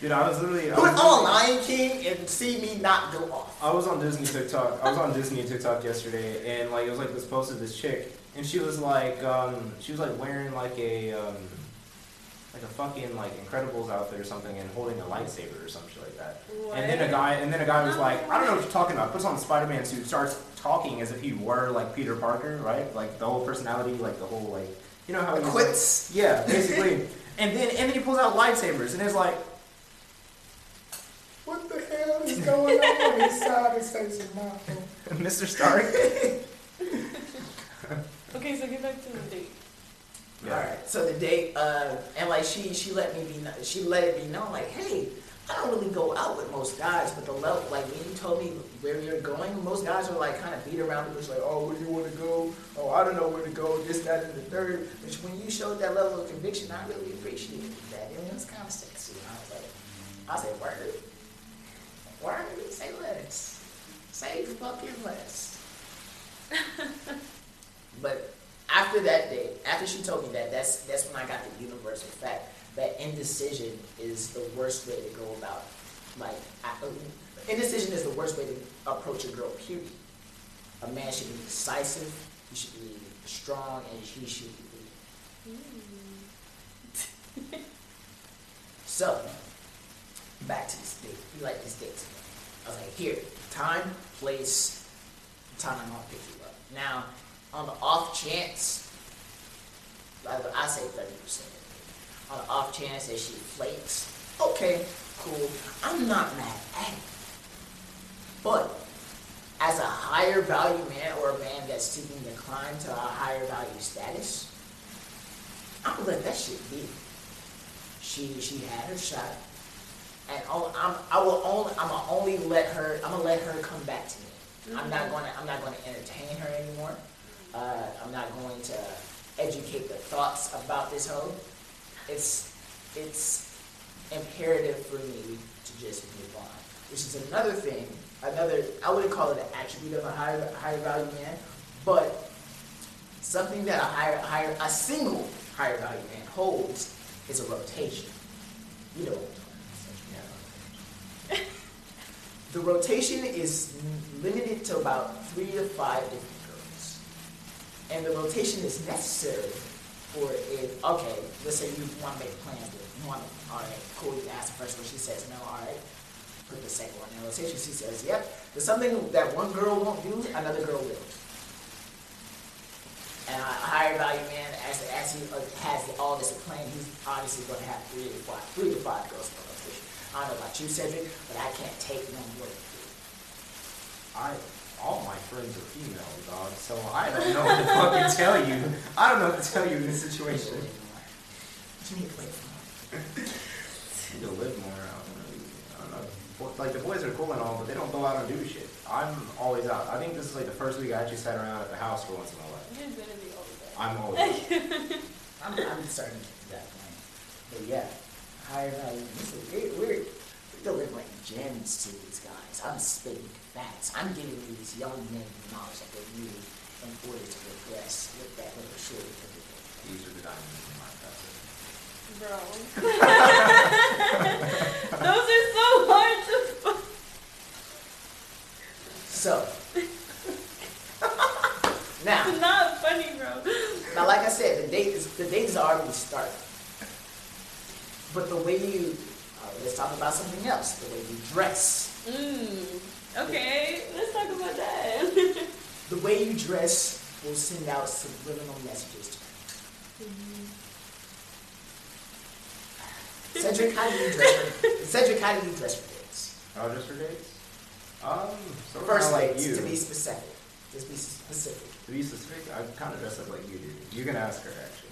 Dude, I was literally. I Put was on literally- Lion King and see me not go off. I was on Disney TikTok. I was on Disney TikTok yesterday, and like it was like this post of this chick, and she was like, um, she was like wearing like a, um, like a fucking like Incredibles outfit or something, and holding a lightsaber or some shit like that. What? And then a guy, and then a guy was like, I don't know what you're talking about. Puts on a Spider-Man suit, starts talking as if he were like Peter Parker, right? Like the whole personality, like the whole like, you know how he was, like- Quits. yeah, basically. *laughs* and then and then he pulls out lightsabers, and it's like, What the hell is going on inside his face and mouth? Mr. Stark. *laughs* Okay, so get back to the date. All right. So the date, uh, and like she, she let me be, she let it be known, like, hey, I don't really go out with most guys, but the level, like when you told me where you're going, most guys are like kind of beat around the bush, like, oh, where do you want to go? Oh, I don't know where to go. This, that, and the third. But when you showed that level of conviction, I really appreciated that. And it was kind of sexy. I was like, I said, word, word, say less, say fucking less. *laughs* But after that day, after she told me that, that's that's when I got the universal fact that indecision is the worst way to go about like indecision is the worst way to approach a girl. Period. A man should be decisive. He should be strong, and he should be. So, back to this date. We like this date. I was like, here, time, place, time I'm gonna pick you up. Now, on the off chance, I, I say 30%. On the off chance that she flakes, okay, cool. I'm not mad at it. But, as a higher value man or a man that's seeking to climb to a higher value status, I'm gonna let that shit be. She she had her shot, and all, I'm I will only I'm gonna only let her I'm gonna let her come back to me. I'm not gonna I'm not gonna entertain her anymore. Uh, I'm not going to educate the thoughts about this hoe. It's it's imperative for me to just move on, which is another thing. Another I wouldn't call it an attribute of a higher higher value man, but something that a higher higher a single higher value man holds is a rotation. You know. The rotation is limited to about three to five different girls. And the rotation is necessary for okay, let's say you want to make plans with one, all right, cool, you ask the first one, she says no, all right. Put the second one in rotation, she says, yep. There's something that one girl won't do, another girl will. And a higher value man, as he uh, has all this planned, he's obviously going to have three to five, three to five girls for rotation. I don't know about you, Cedric, but I can't take no more than three. I all my friends are female, dog. So I don't know what to fucking tell you. I don't know what to tell you in this situation. You need to wait for? Need to live more. I don't really. I don't know. Like the boys are cool and all, but they don't go out and do shit. I'm always out. I think this is like the first week I actually sat around at the house for once in my life. You're gonna be over there. I'm always. out. *laughs* I'm, I'm starting to get to that point. But yeah, higher value. Listen, we're, we're, we're delivering gems to these guys. I'm spitting facts. I'm giving these young men the knowledge that they need in order to progress with that little shit. These are the diamonds in my process. Bro. *laughs* Those are so hard to find. So, now, It's not funny, bro. now, like I said, the date is the date is already started. But the way you, uh, let's talk about something else. The way you dress. Mm. Okay, let's talk about that. *laughs* The way you dress will send out subliminal messages to Cedric, how do you dress for Cedric, how do you dress for dates? Oh, just for dates? Um, sort of First like dates, you. to be specific. Just be specific. To be specific, I kind of dress up like you do. You can ask her actually.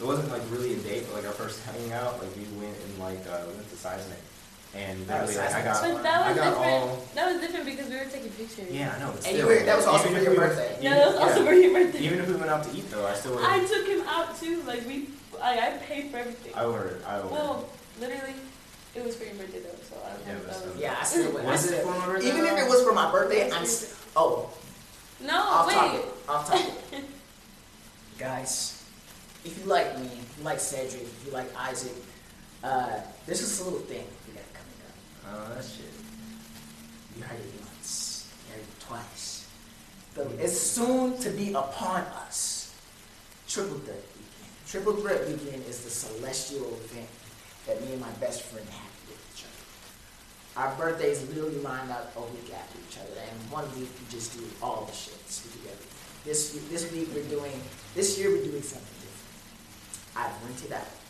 It wasn't like really a date, but like our first hanging out, like we went and like uh, we went to Seismic, and literally like I got, But that I was got different. all. That was different because we were taking pictures. Yeah, I know. But And you still, were- that was also for your we birthday. Yeah, that was also yeah. for your birthday. Even if we went out to eat though, I still would. I took him out too. Like we, like I paid for everything. I ordered. I ordered. Well, literally, it was for your birthday though, so I don't Yeah, know. if that was- Yeah, I *laughs* still would. I was it still- for my birthday? Even if it was for my birthday, I'm st- oh, No, off wait. topic. Off topic. *laughs* Guys, if you like me, if you like Cedric, if you like Isaac, uh, this is a little thing we got coming up. Oh, that shit. You heard it once, you heard it twice. It's soon to be upon us. Triple Threat Weekend. Triple Threat Weekend is the celestial event that me and my best friend have with each other. Our birthdays literally line up a week after each other, and one week we just do all the shits together. This week, this week we're doing, this year we're doing something different. I've rented out.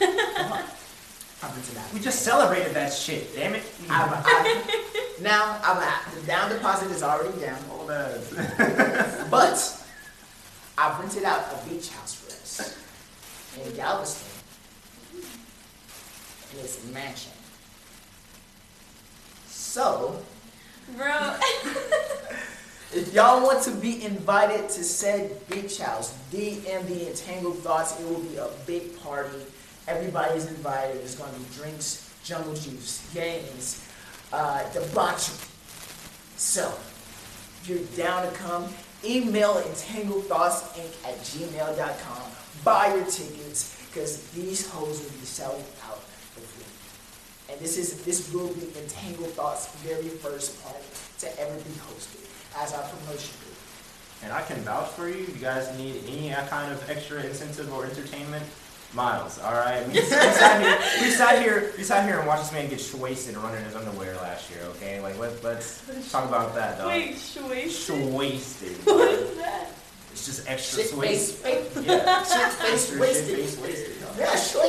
*laughs* We just celebrated that shit. Damn it. I've, I've, *laughs* now, I'm, the down deposit is already down, Old ass. *laughs* but I've rented out a beach house for us in Galveston. And it's a mansion. So, Bro, if y'all want to be invited to said beach house, DM the Entangled Thoughts. It will be a big party. Everybody's invited. There's going to be drinks, jungle juice, games, uh, debauchery. So, if you're down to come, email entangledthoughtsinc at gmail.com. Buy your tickets, because these hoes will be selling out for free. And this is this will be Entangled Thoughts' very first party to ever be hosted as our promotion group. And I can vouch for you. If you guys need any uh, kind of extra incentive or entertainment, Miles. All right. We, we sat here. We sat here. We sat here and watched this man get wasted and run in his underwear last year. Okay. Like let let's talk about that, dog. wait, Shway. Wasted. *laughs* What is that? It's just extra Shit face, face, Yeah. *laughs* shit face Extra wasted. shit face wasted. Yeah, wasted.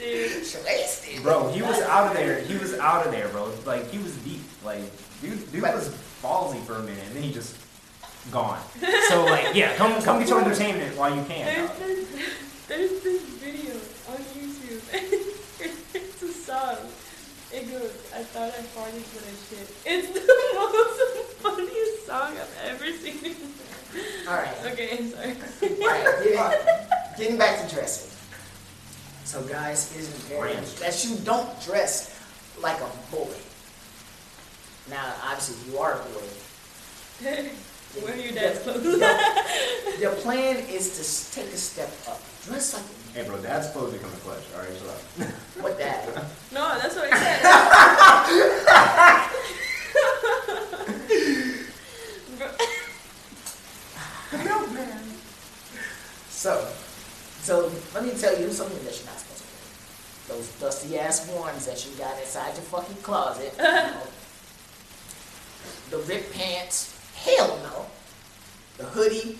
Wasted. Wasted. Bro, he was out of there. He was out of there, bro. Like he was deep. Like dude, dude was ballsy for a minute, and then he just gone. So like, yeah, come come get your entertainment while you can. There's this, there's this video on YouTube. *laughs* it's a song. It goes, I thought I farted, but I shit. It's the *laughs* most funniest song I've ever seen. All right. Okay, I'm sorry. All right. Getting, getting back to dressing. So, guys, it is imperative Ranch. that you don't dress like a boy. Now, obviously, you are a boy. *laughs* Wear your the- dad's clothes. The, *laughs* the plan is to take a step up. Dress like a Hey, bro, dad's clothes become a clutch. All right, chill out. *laughs* What that? No, that's what I said. Bro, So, so let me tell you something that you're not supposed to wear. Those dusty ass ones that you got inside your fucking closet. you know. The ripped pants, hell no. The hoodie,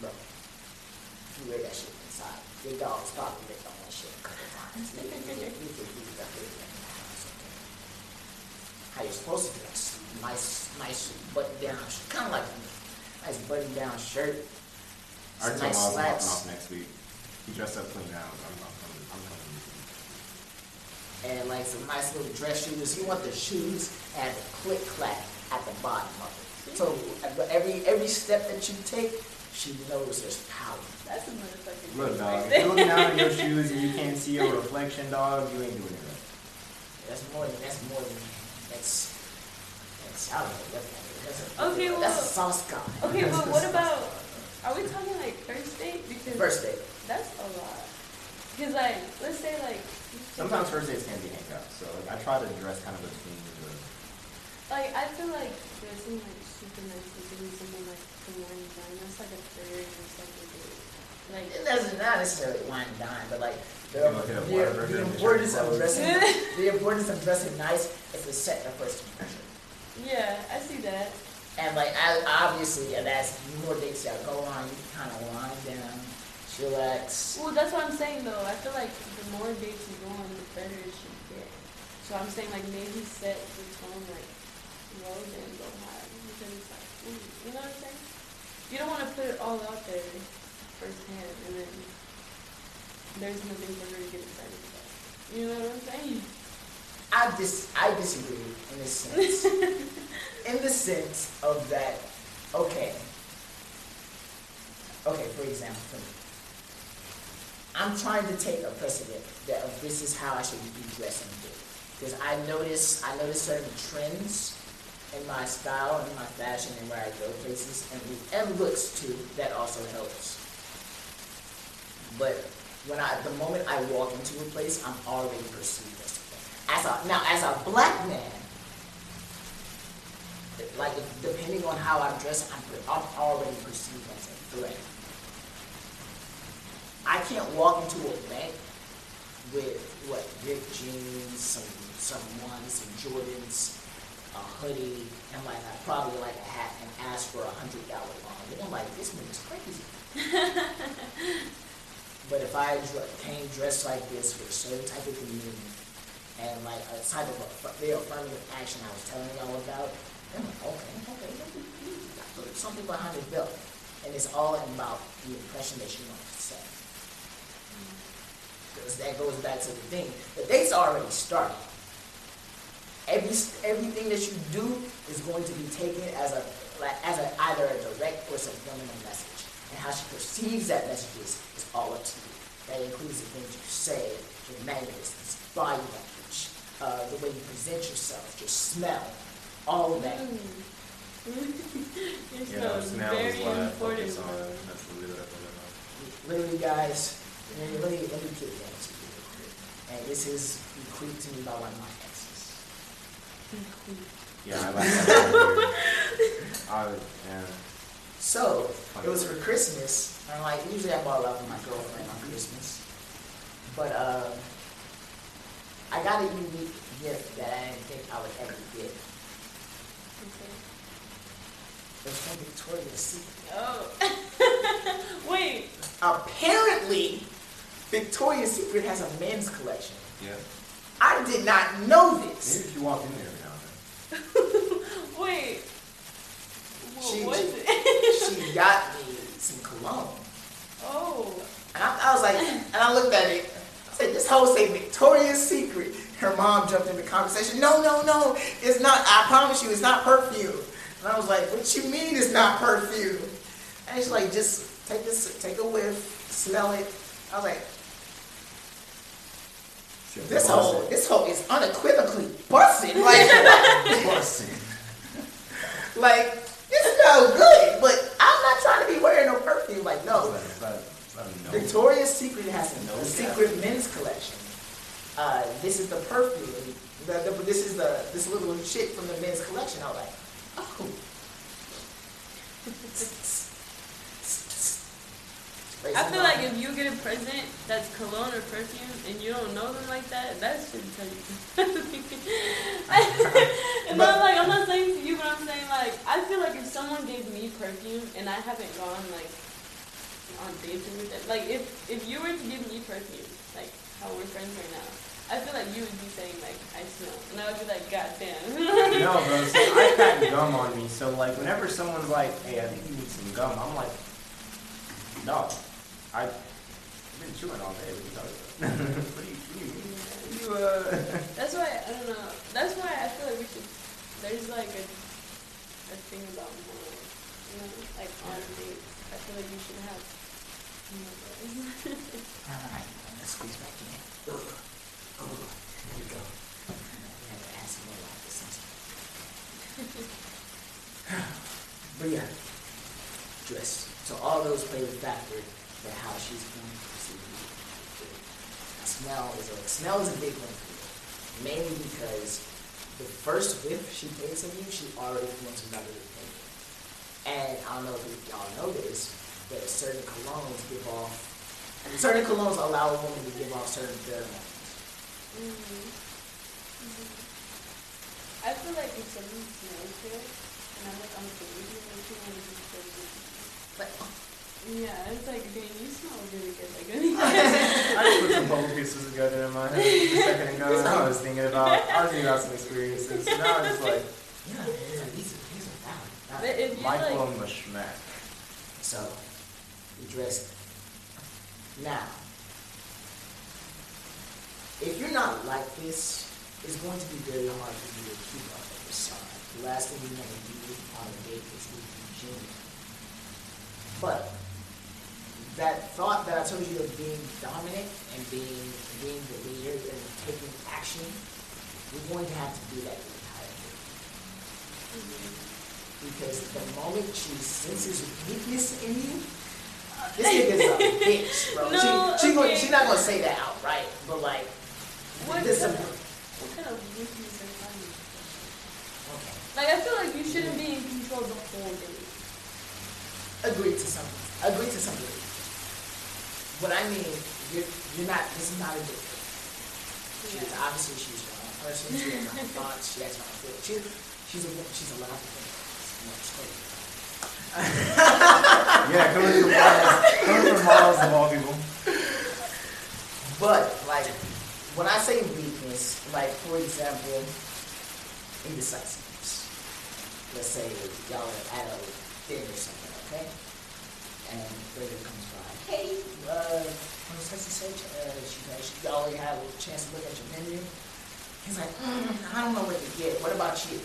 bro. You wear that shit inside. Your dog's probably ripped on that shit a couple times. You can- you can- you can leave that hoodie in the house, okay? How you're supposed to dress. Nice, nice button down, kind of like a nice button down shirt. I Some told nice him I was popping off next week. He dressed up clean now. I'm, I'm coming. I'm coming. And like some nice little dress shoes. You want the shoes and the click clack at the bottom of it. So every every step that you take, she knows there's power. That's a motherfucking Look, dog. If you're looking down at your *laughs* shoes and you can't see your reflection, dog, you ain't doing it right. That's more than that's more than that's that's I don't know. That's, that's a, Okay, that's a sauce guy. Okay, That's but what about? Are we talking like first date? Because first date? that's a lot. Because like, let's say like. You take- Sometimes first dates can be hangouts, so like, I try to dress kind of between the. Like I feel like dressing like super nice and doing something like the wine and dine. That's like a third or second date. Like It doesn't not necessarily wine and dine, but like the, You look at a the, the the importance of clothes. dressing *laughs* the importance of dressing nice is to set the first impression. yeah, I see that. And like, I, obviously, and as more dates that go on, you kind of wind down, chillax. Well, that's what I'm saying though. I feel like the more dates you go on, the better it should get. So I'm saying like maybe set the tone like low then go high because it's like ooh, you know what I'm saying? You don't want to put it all out there firsthand and then there's nothing for her to get excited about. You know what I'm saying? I dis, I disagree in this sense. *laughs* in the sense of that, okay. Okay, for example, for me. I'm trying to take a precedent that of this is how I should be dressing Because I notice, I notice certain trends in my style and my fashion and where I go places and, and looks too, that also helps. But when I, the moment I walk into a place, I'm already perceived as a. Now, as a black man, like depending on how I dress, I'm, I'm already perceived as a threat. I can't walk into a bank with what ripped jeans, some some ones, some Jordans, a hoodie, and like I probably like a hat and ask for a hundred dollar loan. And I'm like, this nigga's crazy. but if I came dressed like this for a certain type of demeanor and like a type of a real affirmative action I was telling y'all about, I'm like, okay, okay, let me- let me put something behind the belt. And it's all about the impression that you want to set. Because that goes back to the thing. The date's already started. Every everything that you do is going to be taken as a like as a either a direct or subliminal message. And how she perceives that message is, is all up to you. That includes the things you say, your mannerisms, body language, uh, the way you present yourself, your smell, all of that. Mm. *laughs* Your You smell is very what I important. focus on. bro. That's the little bit of Literally, guys, let me, let me, let me get down to you real quick. And this is bequeathed to me by one of my exes. Yeah, I like that. word. *laughs* I, yeah. So, it was for Christmas, and like, usually I bought a lot for my girlfriend on Christmas. But, um, I got a unique gift that I didn't think I would ever get. It was from Victoria's Secret. Oh. *laughs* Wait. Apparently, Victoria's Secret has a men's collection. Yeah. I did not know this. Maybe if you walk in there every now and then. *laughs* Wait. What *laughs* She- was it? she got me some cologne. oh. And I, I was like, and I looked at it. I said, this whole say Victoria's Secret. Her mom jumped in the conversation. No, no, no, it's not. I promise you, it's not perfume. And I was like, what you mean it's not perfume? And she's like, just take this, take a whiff, smell it. I was like, this whole, this whole is unequivocally busting. Like, Busting. *laughs* like it smells good, but I'm not trying to be wearing no perfume. Like, no. Is is? Victoria's Secret has a, No secret men's collection. Uh, this is the perfume. The, the, this is the this little shit from the men's collection. I was like, oh. *laughs* Like, I feel like if you get a present that's cologne or perfume and you don't know them like that, that should tell you. and I'm like, I'm not saying to you, but I'm saying like, I feel like if someone gave me perfume and I haven't gone like on dates with them, like if if you were to give me perfume, like how we're friends right now, I feel like you would be saying like I smell, and I would be like, God damn. no, bro. So I got gum on me. So like, whenever someone's like, "Hey, I think you need some gum," I'm like, "No, I've been chewing all day. What are you talking about? what do you, you? You uh." *laughs* That's why I don't know. That's why I feel like we should. There's like a a thing about more, you know, like on dates. I feel like you should have. more. Alright, I'm gonna squeeze back in. Ugh. Ugh. There we go. To some more like this. *laughs* But yeah, dress. So all those play a factor in how she's going to perceive you. Now, smell is a smell is a big one for you, mainly because the first whiff she takes of you, she already feels another opinion. And I don't know if y'all know this, but certain colognes give off, certain colognes allow a woman to give off certain pheromones. Mhm. Mhm. I feel like if something smells good, and I'm like, I'm good you, like, you want to you. But Yeah, it's like, dang, you smell really good. Like, *laughs* I just put some *laughs* puzzle pieces together in my head a second ago. I was thinking about, I was thinking about some experiences. So now I'm just like, yeah, these are these are, valid. but valid. if you like, Michael Mushmack. So, you dress. Now, if you're not like this, it's going to be very hard for you to keep up a facade. The last thing you want to do on a date is be genuine. But that thought that I told you of being dominant and being being the leader and taking action, you're going to have to do that the entire date. Because the moment she senses weakness in you, this nigga's a bitch, bro. *laughs* No, she, she, gonna, she's not gonna say that outright, but like, what, this kind is of, what kind of weakness are you okay. Like, I feel like you shouldn't be in control the whole day. Agree to something. Agree to something. What I mean, you're, you're not. This is not a date. She's Yeah. obviously she's her own person. She has her own thoughts. She has her own feelings. She's she's a woman. She's allowed to think. You know, it's crazy. Yeah, coming from Miles, coming from Miles of all people. But like when I say weakness, like for example, indecisiveness. Let's say y'all are at a dinner or something, okay? And waiter comes by. Hey, uh, on such and such, uh, she, uh, she, already have a chance to look at your menu. He's like, mm, I don't know what to get. What about you?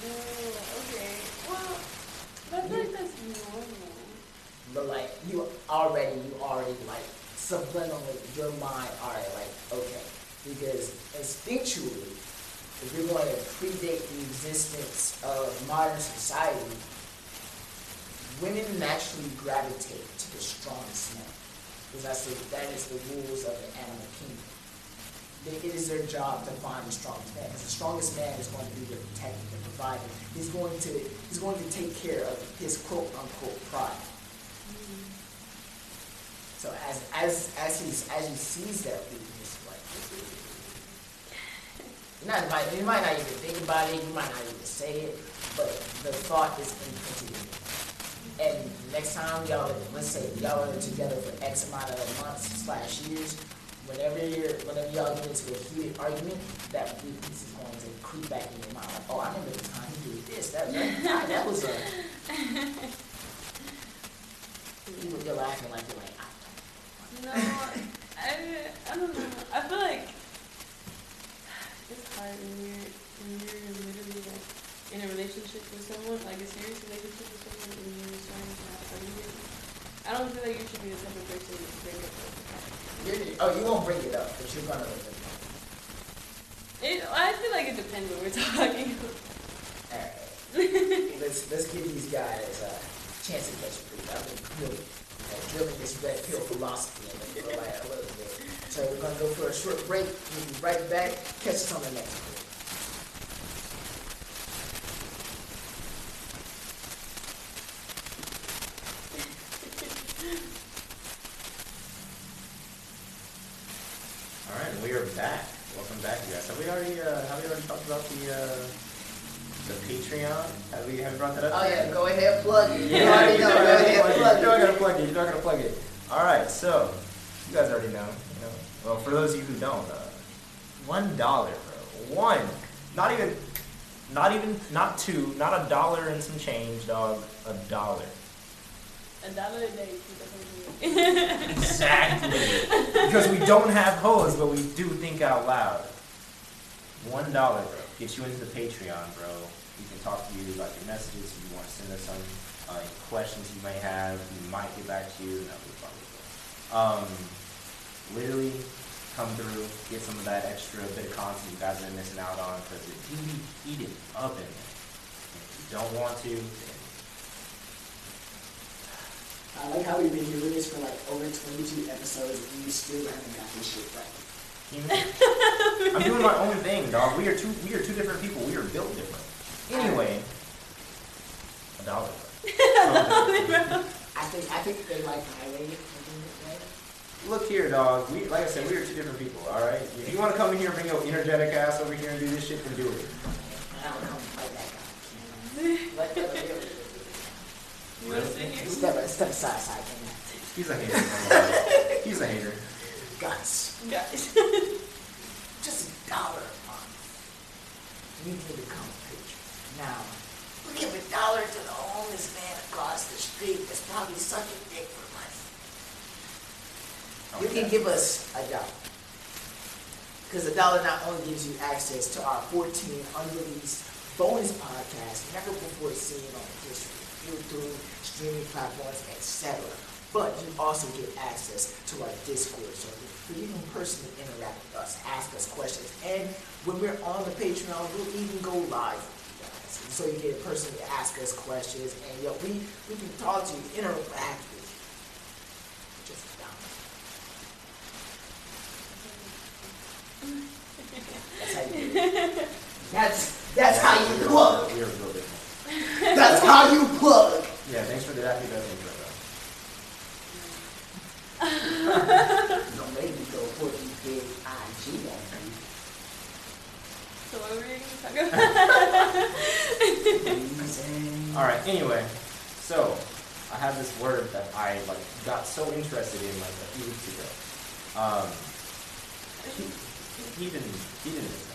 Oh, okay. Well, that's like that's normal. But like you already, you already like subliminally, your mind already like okay, because instinctually, if you're going to predate the existence of modern society, women naturally gravitate to the strongest man, because that's the, that is the rules of the animal kingdom. It is their job to find the strongest man, because the strongest man is going to be their protector, their provider. He's going to he's going to take care of his quote unquote pride. So as as as he's as he sees that weakness, like you *laughs* not might you might not even think about it, you might not even say it, but the thought is imprinted in you. And next time y'all, let's say y'all are together for X amount of months slash years, whenever you're whenever y'all get into a heated argument, that weakness is going to creep back in your mind. Like, oh, I remember the time he did this. That that, that was a. *laughs* You you're laughing like you're like. "Ah, No, I, I don't know. I feel like it's hard when you're when you're literally like in a relationship with someone, like a serious relationship with someone, and you're starting to have arguments. I don't feel like you should be the type of person to bring it up all the time. You're, oh, you won't bring it up, but you're gonna bring it up. It, I feel like it depends what we're talking. Alright. let's let's give these guys a chance to catch a breather. I've been drilling, uh, drilling this red pill philosophy in them for like a little bit. So we're gonna go for a short break. We'll be right back. Catch us on the next break. we are back. Welcome back, you guys. Have we already uh, have we already talked about the uh, the Patreon? Have we have we brought that up? Oh yeah, go ahead, plug it. You Yeah, already you know. know, Go I gotta ahead, plug it. You're not gotta plug it. You know I gotta plug it. All right, so you guys already know. You know. Well, for those of you who don't, uh, one dollar, bro. One. Not even. Not even. Not two. Not a dollar and some change, dog. A dollar. A dollar a day keep us moving. Exactly. *laughs* because we don't have hoes, but we do think out loud. One dollar, bro. Gets you into the Patreon, bro. We can talk to you about your messages. If you want to send us some uh, questions you may have, we might get back to you. No, we probably will. Um, literally, come through, get some of that extra bit of content you guys have been missing out on because it do be heated up in there. If you don't want to, then I like how we've been doing this for like over 22 episodes and you still haven't got this shit right. *laughs* I'm doing my own thing, dog. We are two. We are two different people. We are built different. Anyway, a dollar. I think I think they like highway. Right? Look here, dog. We, like I said, we are two different people. All right. If you want to come in here, and bring your energetic ass over here and do this shit, then do it. I don't come fight that guy. Let- let him. You wanna sit here? Step, step aside, side, He's a hater. *laughs* He's a hater. Guts. Guys. *laughs* Just a dollar a month. You need to come a patron. Now, we give a dollar to the homeless man across the street that's probably sucking dick for money. You can give us a dollar. Because a dollar not only gives you access to our 14 unreleased bonus podcasts, never before seen on the history, YouTube, streaming platforms, etc. But you also get access to our Discord server where you can personally interact with us, ask us questions, and when we're on the Patreon, we'll even go live with you guys. So you get a person to ask us questions, and yo, we, we can talk to you, interact with you. Just a dollar. *laughs* That's how you do it. That's that's how you plug. We are built different. That's how you plug. Yeah. Thanks for the happy birthday, bro. No, maybe go put these big IG on you. So what were you gonna talk about? All right. Anyway, so I have this word that I like got so interested in like a few weeks ago. Um, heathen, heathenism.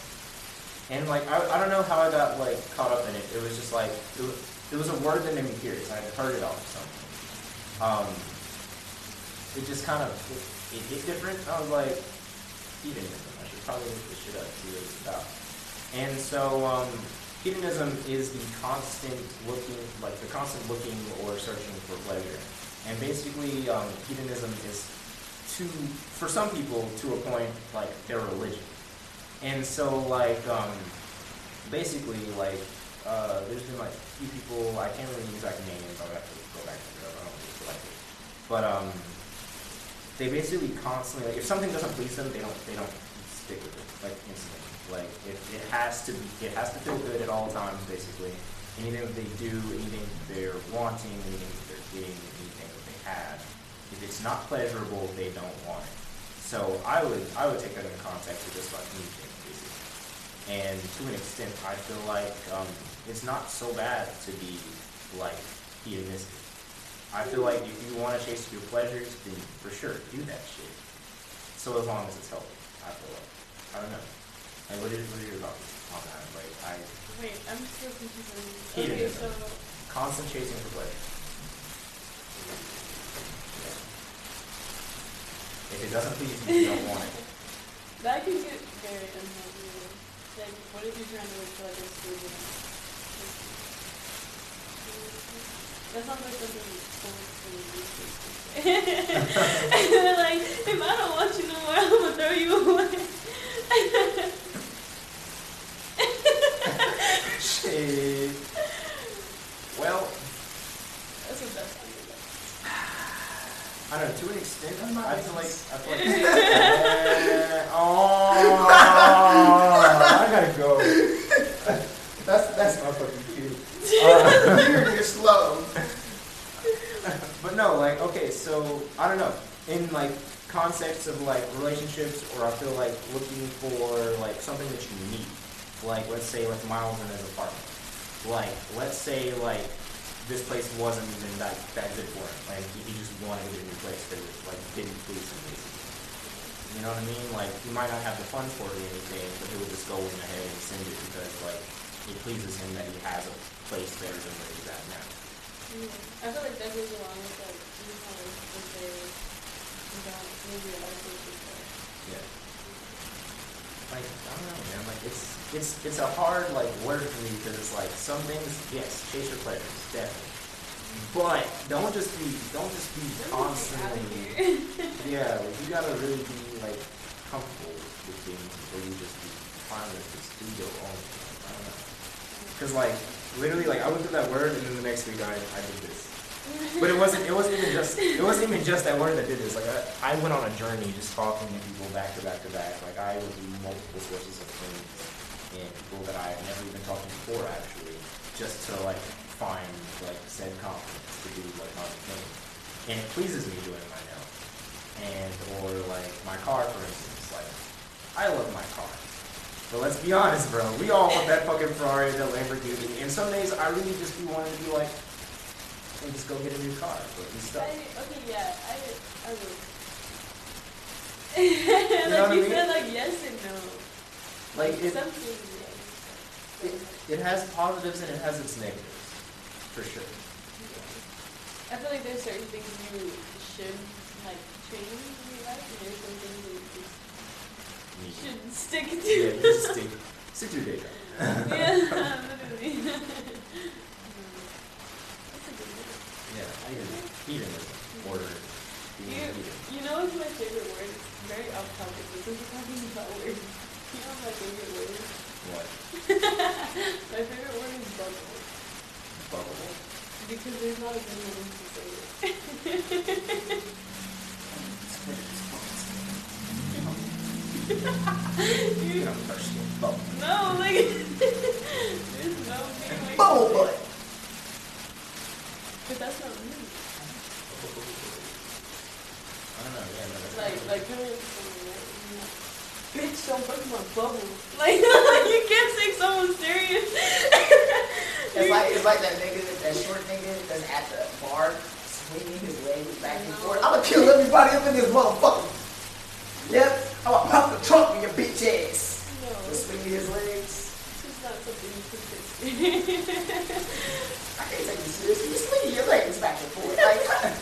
And like I, I don't know how I got like caught up in it. It was just like it was, it was a word that made me curious. I had heard it off something. Um, it just kind of it, it hit different. I was like, heathenism. I should probably look this shit up, see what it's about. And so um, hedonism is the constant looking, like the constant looking or searching for pleasure. And basically, um, hedonism is to, for some people, to a point, like their religion. And so, like, um, basically, like, uh, there's been like a few people, I can't really use exact names, I'll have to go back to it, I don't it. But, um, they basically constantly, like, if something doesn't please them, they don't, they don't stick with it, like, instantly. Like, it, it has to be, it has to feel good at all times, basically. Anything that they do, anything that they're wanting, anything that they're getting, anything that they have, if it's not pleasurable, they don't want it. So I would, I would take that into context with just about anything, basically. And to an extent, I feel like um, it's not so bad to be like hedonistic. I feel like if you want to chase your pleasures, then for sure do that shit. So as long as it's healthy, I feel like. I don't know. Like, what are, what are your thoughts on that? Like, I Wait, I'm still confused. on this. Okay, Hedonism. so constant chasing for pleasure. If it doesn't please you, you don't want it. *laughs* that can get very unhealthy. Like, what if you're trying to look for like a stable? That sounds like something someone from the research would say. and they're *laughs* like, if I don't want you no more, I'm gonna throw you away. *laughs* Shit. Well, That's what that sounded like. I don't know. To an extent, I'm not I feel like. I feel like. Eh, oh, I gotta go. *laughs* That's that's not fucking cute. *laughs* Uh, *laughs* You're, you're slow. but no, like okay, so I don't know. In like concepts of like relationships, or I feel like looking for like something that you need. Like let's say like Miles in his apartment. Like let's say like this place wasn't even that that good for him. Like he, just wanted to get a new place because it like didn't please him basically. You know what I mean? Like he might not have the funds for it or anything, but he would just go in ahead and send it because like it pleases him that he has a place better than where he's at now. Mm-hmm. I feel like that goes along with like like people say about maybe a life coach is like Yeah. Like I don't know, man. Like it's it's it's a hard like word for me because it's like some things, yes, chase your pleasures, definitely. But don't just be don't just be "Let me get out of constantly. here." *laughs* Yeah, like you gotta really be like comfortable with things before you just be fine with just do your own thing. I don't know. Cause like literally like I looked at that word and then the next week I I did this. But it wasn't. It wasn't even just. It wasn't even just that word that did this. Like I, I went on a journey just talking to people back to back to back. Like I reviewed multiple sources of things and people that I had never even talked to before, actually, just to like find like said confidence to do like my thing. And it pleases me doing it myself. And or like my car, for instance. Like I love my car. But let's be honest, bro. We all want that fucking Ferrari, that Lamborghini. And some days I really just be wanting to be like, and just go get a new car, but be stuck. I, okay, yeah, I, I would. *laughs* like you mean? said, like yes and no. Like it, it, it has positives and it has its negatives, for sure. I feel like there's certain things you should like change in your life, and there's some things that you just should stick to. Yeah, you just *laughs* stick, stick to your day job. yeah, *laughs* literally. *laughs* Mm. That's a. Yeah, hedonism, hedonism, or being You, you know what's my favorite word? It's very off topic, but since we're talking about words, know my favorite word? What? *laughs* My favorite word is bubble. Bubble. Because there's not a good way to say it. *laughs* You You- know, thirsty. Bubble. no, like, *laughs* there's no good way Bubble butt. But that's not me. I don't know, yeah, no, Like, like to someone, right? and you're like, Bitch, don't break my bubble. *laughs* Like, *laughs* you can't take someone serious. It's *laughs* like it's like that nigga, that short nigga that's at the bar swinging his legs back and forth. I'ma kill everybody up in this motherfucker. Yep, I'ma pop the trunk in your bitch ass. No, Just swinging his legs. this is not something you can take serious. I can't take you seriously. You're swinging your legs back and forth. Like, Like,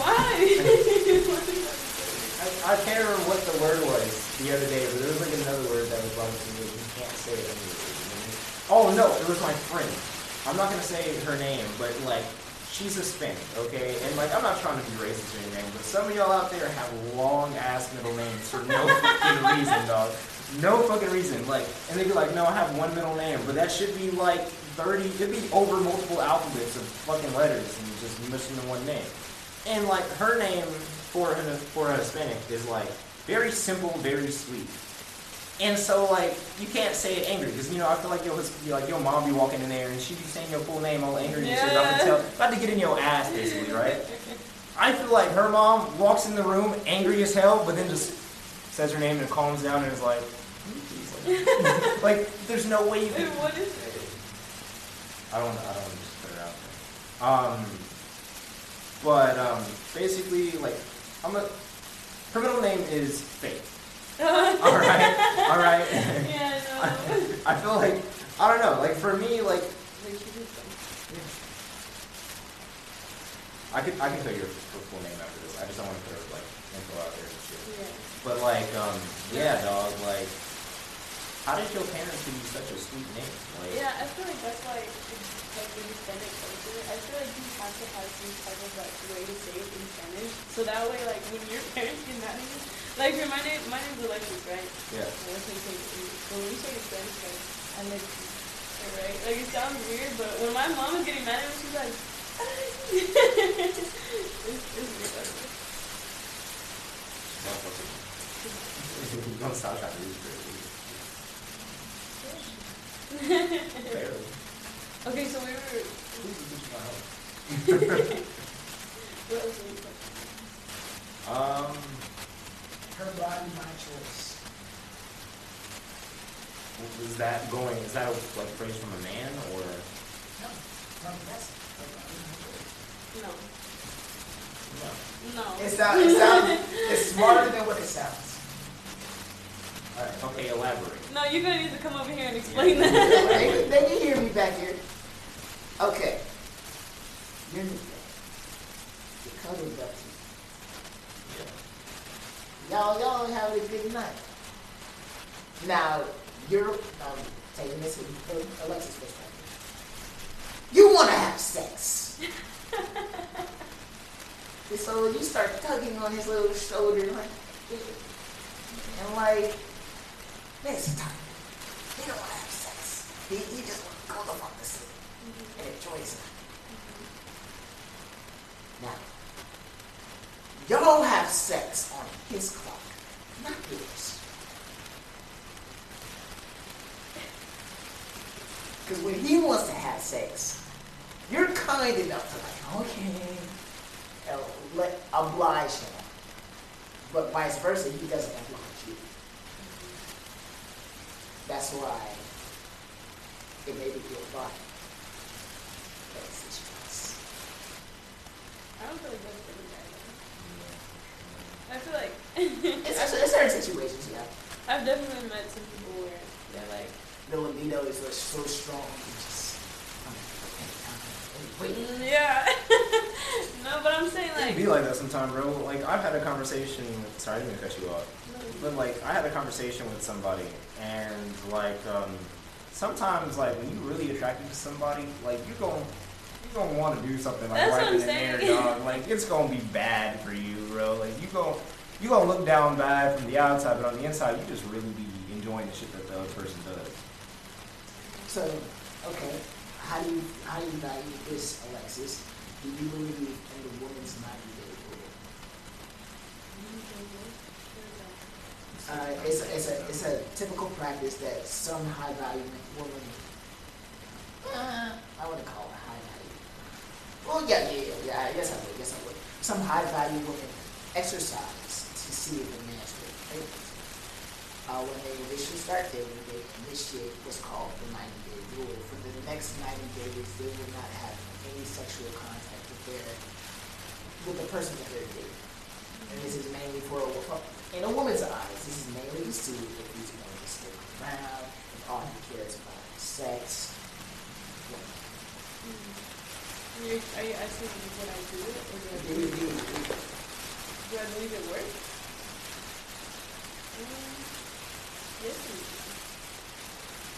Why? *laughs* I, I can't remember what the word was the other day, but there was like another word that was to me. You can't say it anyway. Oh no, it was my friend. I'm not gonna say her name, but like she's Hispanic, okay? And like I'm not trying to be racist or anything, but some of y'all out there have long ass middle names for no *laughs* fucking reason, dog. No fucking reason. Like, and they'd be like, no, I have one middle name, but that should be like 30. It'd be over multiple alphabets of fucking letters and you just mushed into one name. And like her name for a, for a Hispanic is like very simple, very sweet. And so like you can't say it angry because you know I feel like your like your mom be walking in there and she be saying your full name all angry and shit about to Yeah. tell about to get in your ass basically, right? I feel like her mom walks in the room angry as hell, but then just says her name and calms down and is like, like, *laughs* like there's no way you can. what is it? I don't. I don't want to just put it out there. Um, but um, basically, like, I'm a. Her middle name is Faith. *laughs* All right. All right. yeah, no. *laughs* I feel like I don't know. Like for me, like Like, she did something. I could I can tell you her, full name after this. I just don't want to put her like info out there and shit. Yeah. But like, um, yeah, dog. Like, how did your parents give you such a sweet name? Like, Yeah, I feel like that's why, it's, like, in Hispanic culture, I feel like you have to have some type of, like, way to say it in Spanish. So that way, like, when your *laughs* parents get mad at you, like, for my name, my name's Alexis, right? yeah. Well, let's say it's English. But when you say it in Spanish, like, Alexis, right? Like, it sounds weird, but when my mom is getting mad at me, she's like, *laughs* it's, it's weird. Don't stop trying to use it. *laughs* Barely. Okay, so we were, Who's the bitch in my house? *laughs* What else are you questioning? Um, Her body, my choice. Was that going? Is that a, like phrase from a man or? No, no, that's her body, my choice. No. No. No. It sounds, it sounds, it's smarter than what it sounds. All right. Okay, elaborate. No, you're gonna need to come over here and explain that. they, they can hear me back here. Okay. You're You're cuddled up to Y'all, y'all having a good night. Now, you're um, taking this in Alexis' perspective. You want to have sex. *laughs* so you start tugging on his little shoulder, like, and like, this time, he don't want to have sex. He, he just want to go the fuck his life. Now, y'all have sex on his clock, not yours. Because when he wants to have sex, you're kind enough to like, okay, let oblige him. But vice versa, he doesn't oblige you. That's why it may be your body. That's his choice. I don't feel like that's. I feel like *laughs* It's, it's, it's certain situations, yeah. I've definitely met some people where they're like, The libido is like so strong, you just. Wait, "Mm, yeah. *laughs* no, but I'm saying It like, be like that sometime, bro. Like I've had a conversation. With, sorry, I didn't mean to cut you off. But like I had a conversation with somebody, and like um, sometimes like when you're really attracted to somebody, like you gon' you gonna want to do something like That's right what I'm in there, saying. dog. *laughs* Like it's gonna be bad for you, bro. Like you gon' you gonna look down bad from the outside, but on the inside, you just really be enjoying the shit that the other person does. So, okay, how do you how do you value this, Alexis? Do you believe in the woman's ninety day rule? Uh, it's a, it's a it's a typical practice that some high value women. Uh, I wouldn't call it high value. Well, yeah, yeah, yeah, yeah. I would. Yes, I would. Some high value women exercise to see if a man's really. Uh, when they initially start dating, they initiate what's called the 90 day rule. For the next 90 days, they will not have any sexual contact with their with the person that they're dating. And this is mainly for a in a woman's eyes. This is mainly to see if he's going to stick around, if all he cares about is sex. You're, are you asking me what I do or do I Do believe, you- do I believe it works? Um, yes.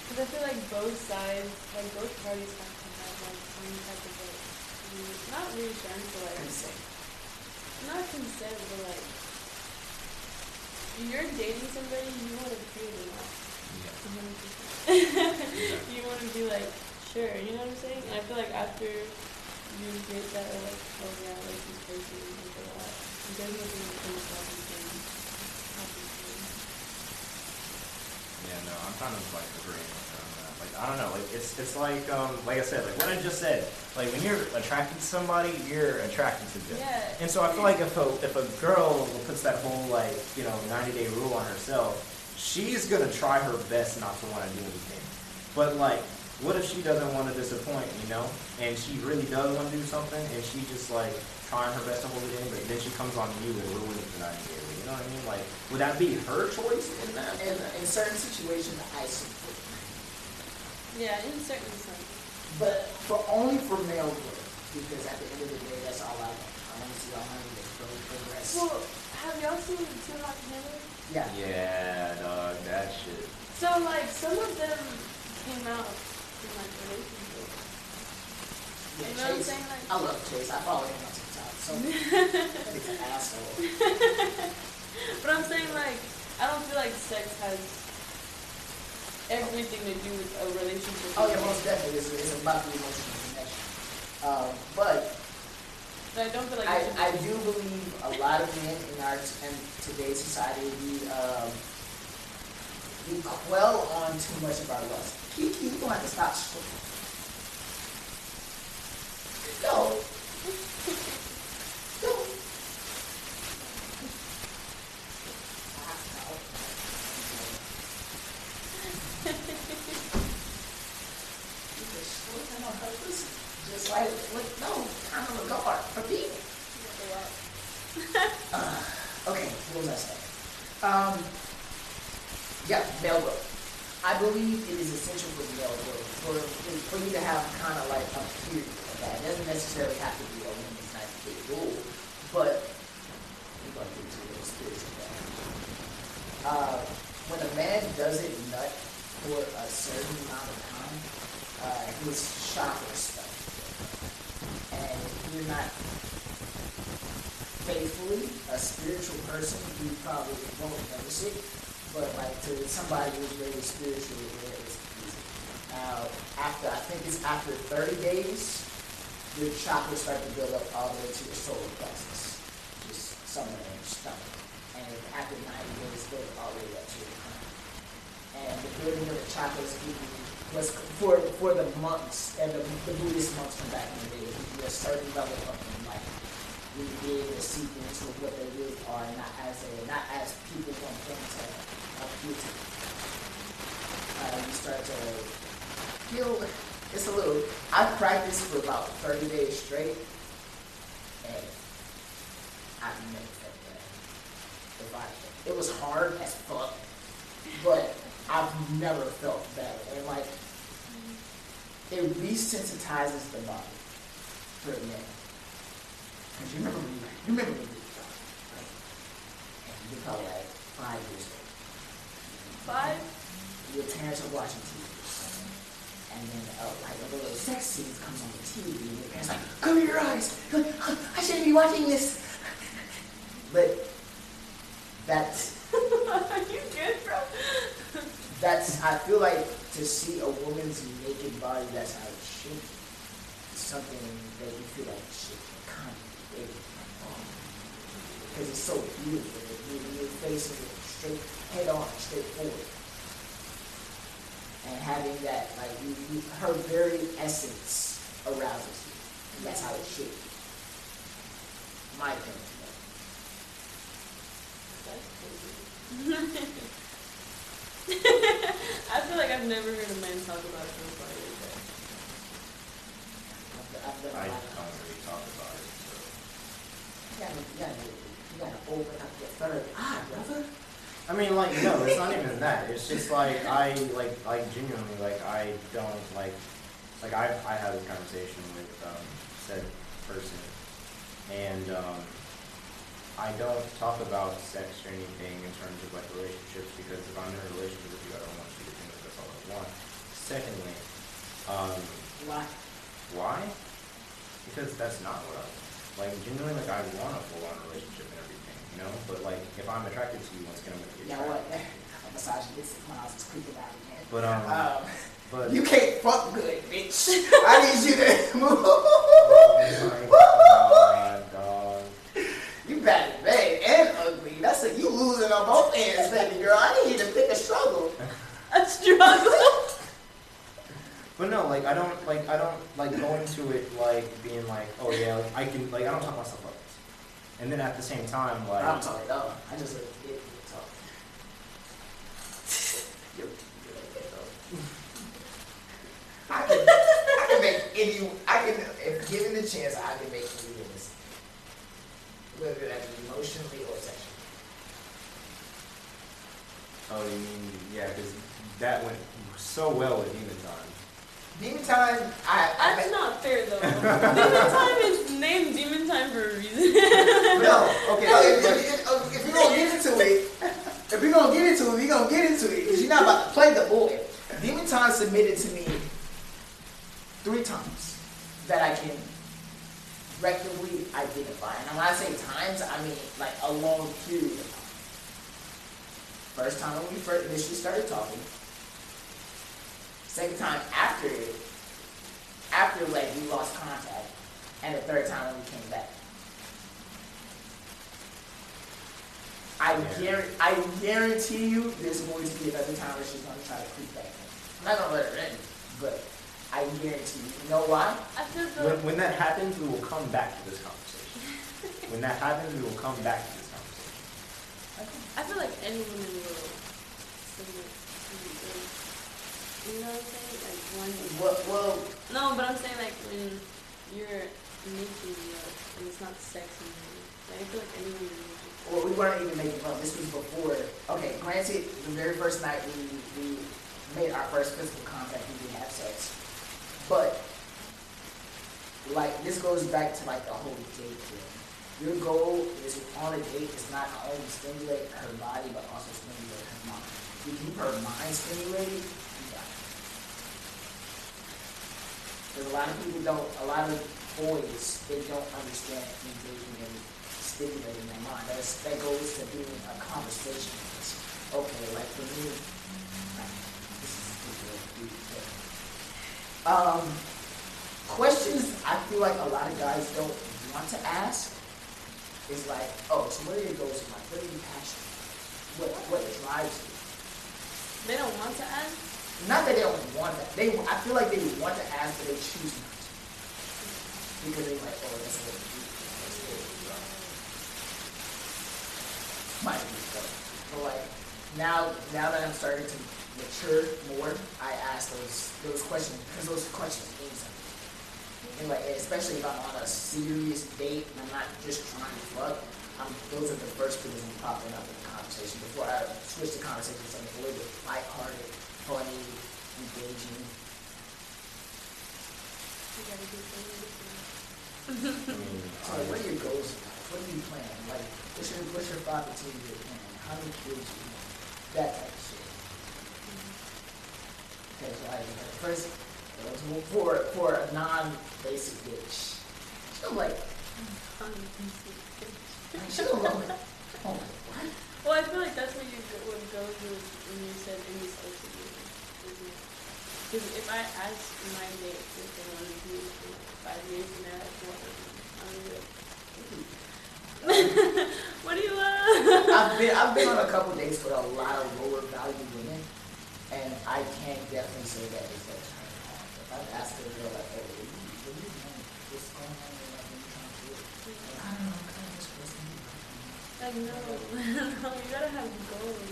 Because I feel like both sides, like both parties have to have like some type of like, re- not reassurance, but like, consent. not consent, but like, you're dating somebody, you want to feel them out. you want to *laughs* *laughs* be like, sure, you know what I'm saying? And I feel like after you get that, like, oh yeah, like this person, and there's nothing that comes back and can happen you. Yeah, no, I'm kind of like agreeing with her on that. Like, I don't know, like it's it's like um like I said, like what I just said. Like when you're attracted to somebody, you're attracted to them. Yeah. And so I feel like if a if a girl puts that whole like you know 90 day rule on herself, she's gonna try her best not to want to do anything. But like, what if she doesn't want to disappoint, you know? And she really does want to do something, and she just like trying her best to hold it in, but then she comes on you and ruins the 90 day. You know what I mean? Like, would that be her choice in that? In, in certain situations, I support. Yeah, in certain sense. But for only for male growth, because at the end of the day, that's all I want. I want to see all honey get grow, progress. Well, have y'all seen Too Hot to Handle? yeah. Yeah, dog, that shit. So like, some of them came out in like relationships. yeah You know what I'm saying? Like, I love Chase. I follow him on TikTok. So *laughs* he's an asshole. *laughs* But I'm saying like, I don't feel like sex has everything to do with a relationship. Oh yeah, most definitely. It's, it's about the emotional connection. Um, but But I don't feel like I, I do believe a lot of men in our in today's society we um, we quell on too much of our lust keep people at the start school. Go. Go. Just like with no kind of regard for people. *laughs* uh, okay, what was I saying? Um, yeah, Melville. I believe it is essential for growth for for you to have kind of like a period of that. It doesn't necessarily have to be a woman's 90 day rule, but we're going to get spiritual things. Uh, when a man doesn't nut for a certain amount of time, uh, his chakra stuff. And if you're not faithfully a spiritual person, you probably won't notice it. But like to somebody who's really spiritual, it's easy. Now, after I think it's after 30 days, your chakras start to build up all the way to your solar plexus, just somewhere in your stomach. And after 90 days, goes all the way up to your crown. And the building of the chakras was for for the monks and the, the Buddhist monks from back in the day, it you a certain level of enlightenment really be able to see things for what they really are, not as a not as people want them to to. Uh, you start to feel it's a little. I practiced for about thirty days straight, and never felt that. If I, it was hard as fuck, but I've never felt better. and like it resensitizes the body for a minute. Because you remember when you, you remember when you? And you're probably like five years old. Five? Your parents are watching TV or something. And then uh, like a little sex scene comes on the TV and your parents are like, cover your eyes. You're like, "Huh, I shouldn't be watching this. *laughs* But that's Are *laughs* you good, bro? *laughs* that's I feel like to see a woman's naked body that's how it should be. is Something that you feel like shit kind of. Because it's so beautiful. You, you're facing it straight head on, straight forward. And having that, like, you, you, her very essence arouses you. And that's how it should be. My opinion. That's *laughs* crazy. I feel like I've never heard a man talk about it before. I've, I've done I a lot don't really talk about it. So. You gotta, you gotta, you gotta open up your third eye, brother. I mean, like, no, it's not even that. It's just like I like, like genuinely, like I don't like, like I I had this conversation with um, said person, and um, I don't talk about sex or anything in terms of like relationships because if I'm in a relationship with you, I don't want you to think that that's all I want. Secondly, um, Why? why? Because that's not what I want. Like genuinely, like I want a full-on relationship you know. But like, if I'm attracted to you, once again, I'm gonna get You know what? attracted. *laughs* I'm massaging this miles is creeping out again. But um, Um, but you can't fuck good, bitch. *laughs* I need you to *laughs* move. Oh my god, dog. You bad bad and ugly. That's a you losing on both ends, baby girl. I need you to pick a struggle. A struggle. But no, like I don't like I don't like go into it like being like, oh yeah, like, I can like I don't talk myself up. And then at the same time, like I'm talking though. I just like *laughs* it. Talk. You're- you're like that, though. I can, I can make any. I can, if given the chance, I can make you this. Whether that be emotionally or sexually. oh you mean yeah, because that went so well with Demon Time. Demon time, I. I That's met- not fair though. *laughs* Demon Time No, okay. If, if, if, if you're gonna get into it, if you're gonna get into it, we're gonna get into it because you're not about to play the boy. Demon Time submitted to me three times that I can rectally identify. And when I say times, I mean like a long period of time. First time when we first initially started talking. Second time after it, after like we lost contact, and the third time when we came back. I Yeah. guarantee, I guarantee you, there's going to be another time where she's going to try to creep back in. I'm not going to let her in, but I guarantee you. You know why? I feel When, when that happens, we will come back to this conversation. *laughs* when that happens, we will come back to this conversation. Okay. I feel like any woman will submit to you. You know what I'm saying? Like when Well, well, no, but I'm saying like when you're making love and it's not sex anymore. Like, I feel like anyone you're making. Well, we weren't even making love. This was before. Okay, granted, the very first night we we made our first physical contact, we did have sex, but like this goes back to like the whole date thing. Your goal is on a date is not only stimulate her body but also stimulate her mind. You keep her mind stimulated. Because a lot of people don't, a lot of boys, they don't understand engaging and stimulating their mind. That's, that goes to being a conversation. It's, okay, like for me, like, this is a good deep thing. Um, questions I feel like a lot of guys don't want to ask is like, oh, so what are your goals in life? What are you passionate about? What, what drives you? They don't want to ask. Not that they don't want that. They, I feel like they want to ask, but they choose not to. Because they're like, oh, that's what you do. That's what you do. Might be so. But like, now, now that I'm starting to mature more, I ask those, those questions, because those questions mean something. And like, especially if I'm on a serious date and I'm not just trying to fuck, um, those are the first things that popping up in the conversation before I switch the conversation to something a little bit lighthearted, funny, engaging. You gotta do something. I *laughs* mean, So like, what are your goals in life? What are you planning? Like, what's your what's your five to plan? How many kids you have? That type of shit. Okay, so I first for for a non basic bitch. She'll like I she'll like oh my what? Well, I feel like that's what you would go, what when you said any social media. Because if I ask my date if they want to be five years and they're like, what? I'm gonna be like, what do you want? I've been I've been on a couple dates with a lot of lower value women, and I can't definitely say that is a turn on. If I've asked a girl like, "Hey, what do you what do you want? What's going on in your life? What are you trying to do?" Like, I don't know. I'm kind of just listening. Like, no, *laughs* no, you gotta have goals.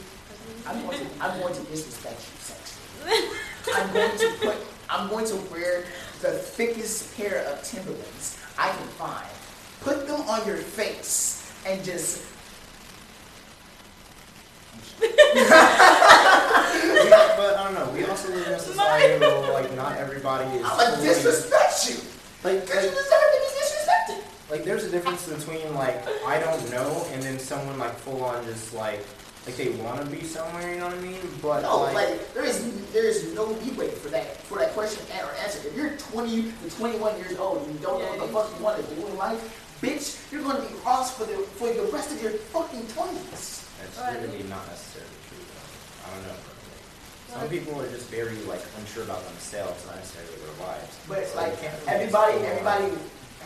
I'm going to I'm going to disrespect you sexually. *laughs* I'm going to put I'm going to wear the thickest pair of Timberlands I can find. Put them on your face and just we, but I don't know. We also live in a society where like not everybody is. I'm gonna disrespect you like, because you like, deserve to be disrespected. like, there's a difference between like I don't know and then someone like full on just like like they want to be somewhere. You know what I mean? But No, like, like there is there is no leeway for that for that question and or answer. If you're 20 to 21 years old and you don't know what the fuck you want to do in life, bitch, you're gonna be lost for the for the rest of your fucking 20s. that's Right. literally not necessarily true. Though. I don't know. Some people are just very like unsure about themselves, not necessarily their lives. But it's So like really everybody just go on. everybody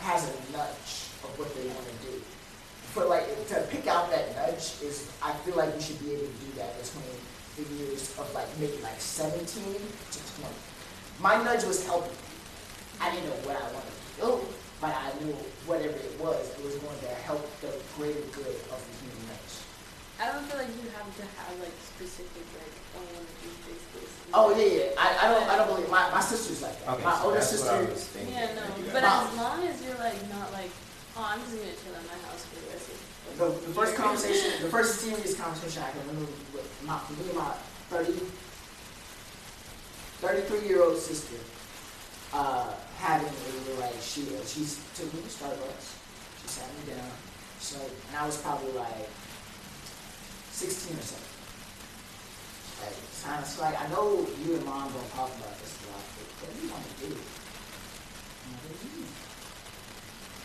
has a nudge of what they want to do. For like to pick out that nudge is I feel like you should be able to do that between the years of like maybe like 17 to 20. My nudge was helping. I didn't know what I wanted to do, but I knew whatever it was, it was going to help the greater good of the human race. I don't feel like you have to have like specific like I want to do this this. Oh yeah, yeah. I, I don't I don't believe my, my sister's like that. Okay, my so older that's sister what I. Yeah, no. Like, But as long as you're like not like, oh, I'm just gonna chill at my house for the rest of The, the first conversation, *laughs* the first serious conversation I can remember with my, me and my 30, 33 year old sister uh, having we were like, she, uh, she took me to Starbucks. She sat me down. So, and I was probably like 16 or something. Like, kind of like, I know you and mom don't talk about this a lot, but what do you want to do?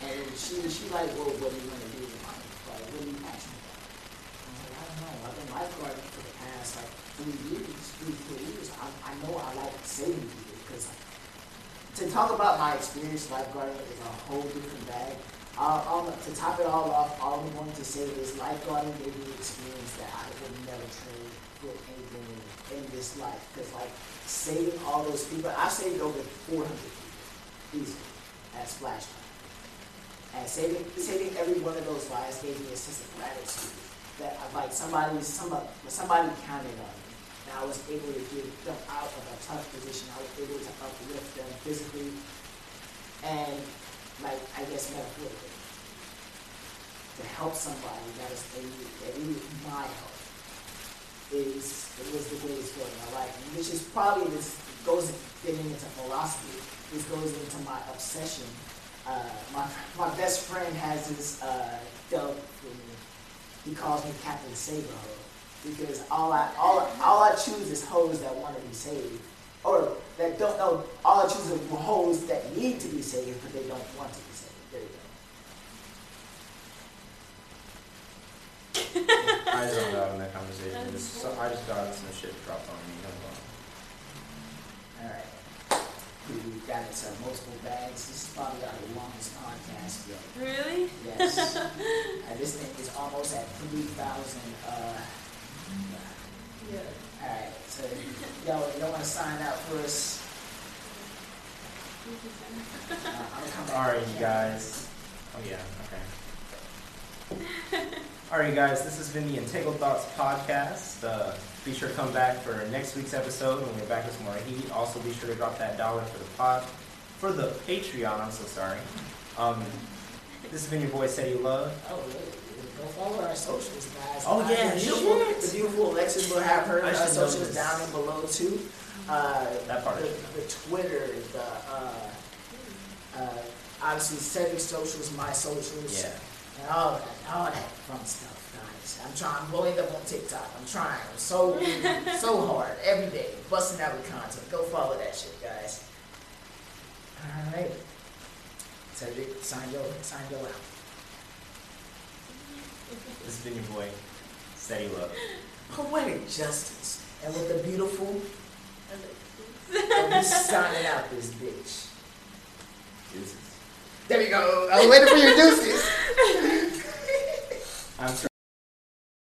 And she she like, well, what do you want to do with money? Like, what are you passionate about? I was like, I don't know. I've been lifeguarding for the past like three years, three, four years. I, I know I like saving people because to talk about my experience lifeguarding is a whole different bag. Um, to top it all off, all I'm going to say is lifeguarding gave me an experience that I would never trade for anything in, in this life. Because like saving all those people, I saved over 400 people easily at splash time. And saving saving every one of those lives gave me a sense of gratitude that like somebody somebody somebody counted on me. I was able to get them out of a tough position. I was able to uplift them physically and, like, I guess metaphorically. To help somebody that is in my help is it was the greatest feeling in my life, which is probably this goes getting into philosophy. This goes into my obsession. Uh, my my best friend has this uh, dub for me. He calls me Captain Saber because all I all all I choose is hoes that want to be saved, or that don't know. All I choose are hoes that need to be saved, but they don't want to be saved. There you go. *laughs* I zoned out in that conversation. Just, so, I just got some shit dropped on me. All right. We got into multiple bags. This is probably our longest podcast yet. Really? Yes. *laughs* uh, this thing is almost at 3,000. Uh, Yeah. all right. So, you don't want to sign up for us? Uh, coming back. Alright, you guys. Oh yeah, okay. Alright, guys, this has been the Entangled Thoughts podcast. Uh, be sure to come back for next week's episode when we're back with some more heat. Also, be sure to drop that dollar for the pod, for the Patreon. I'm so sorry. Um, this has been your boy Seti Love. Oh, wait. Go follow our socials, guys. Oh, yeah, the beautiful, the beautiful Alexis will have her I uh, socials down and below too. Uh, That part the, should know. the Twitter, the uh, uh, obviously Cedric's socials, my socials, Yeah. and all that, all that fun stuff, guys. I'm trying, I'm blowing up on TikTok. I'm trying, I'm so so hard every day, busting out with content. Go follow that shit, guys. All right, Cedric, sign your sign your out. This has been your boy Steady Love. *laughs* Poetic justice, and with the beautiful, Alexis. and we signing out this bitch. Deuces. There we go. I was waiting for your deuces. *laughs* I'm sorry.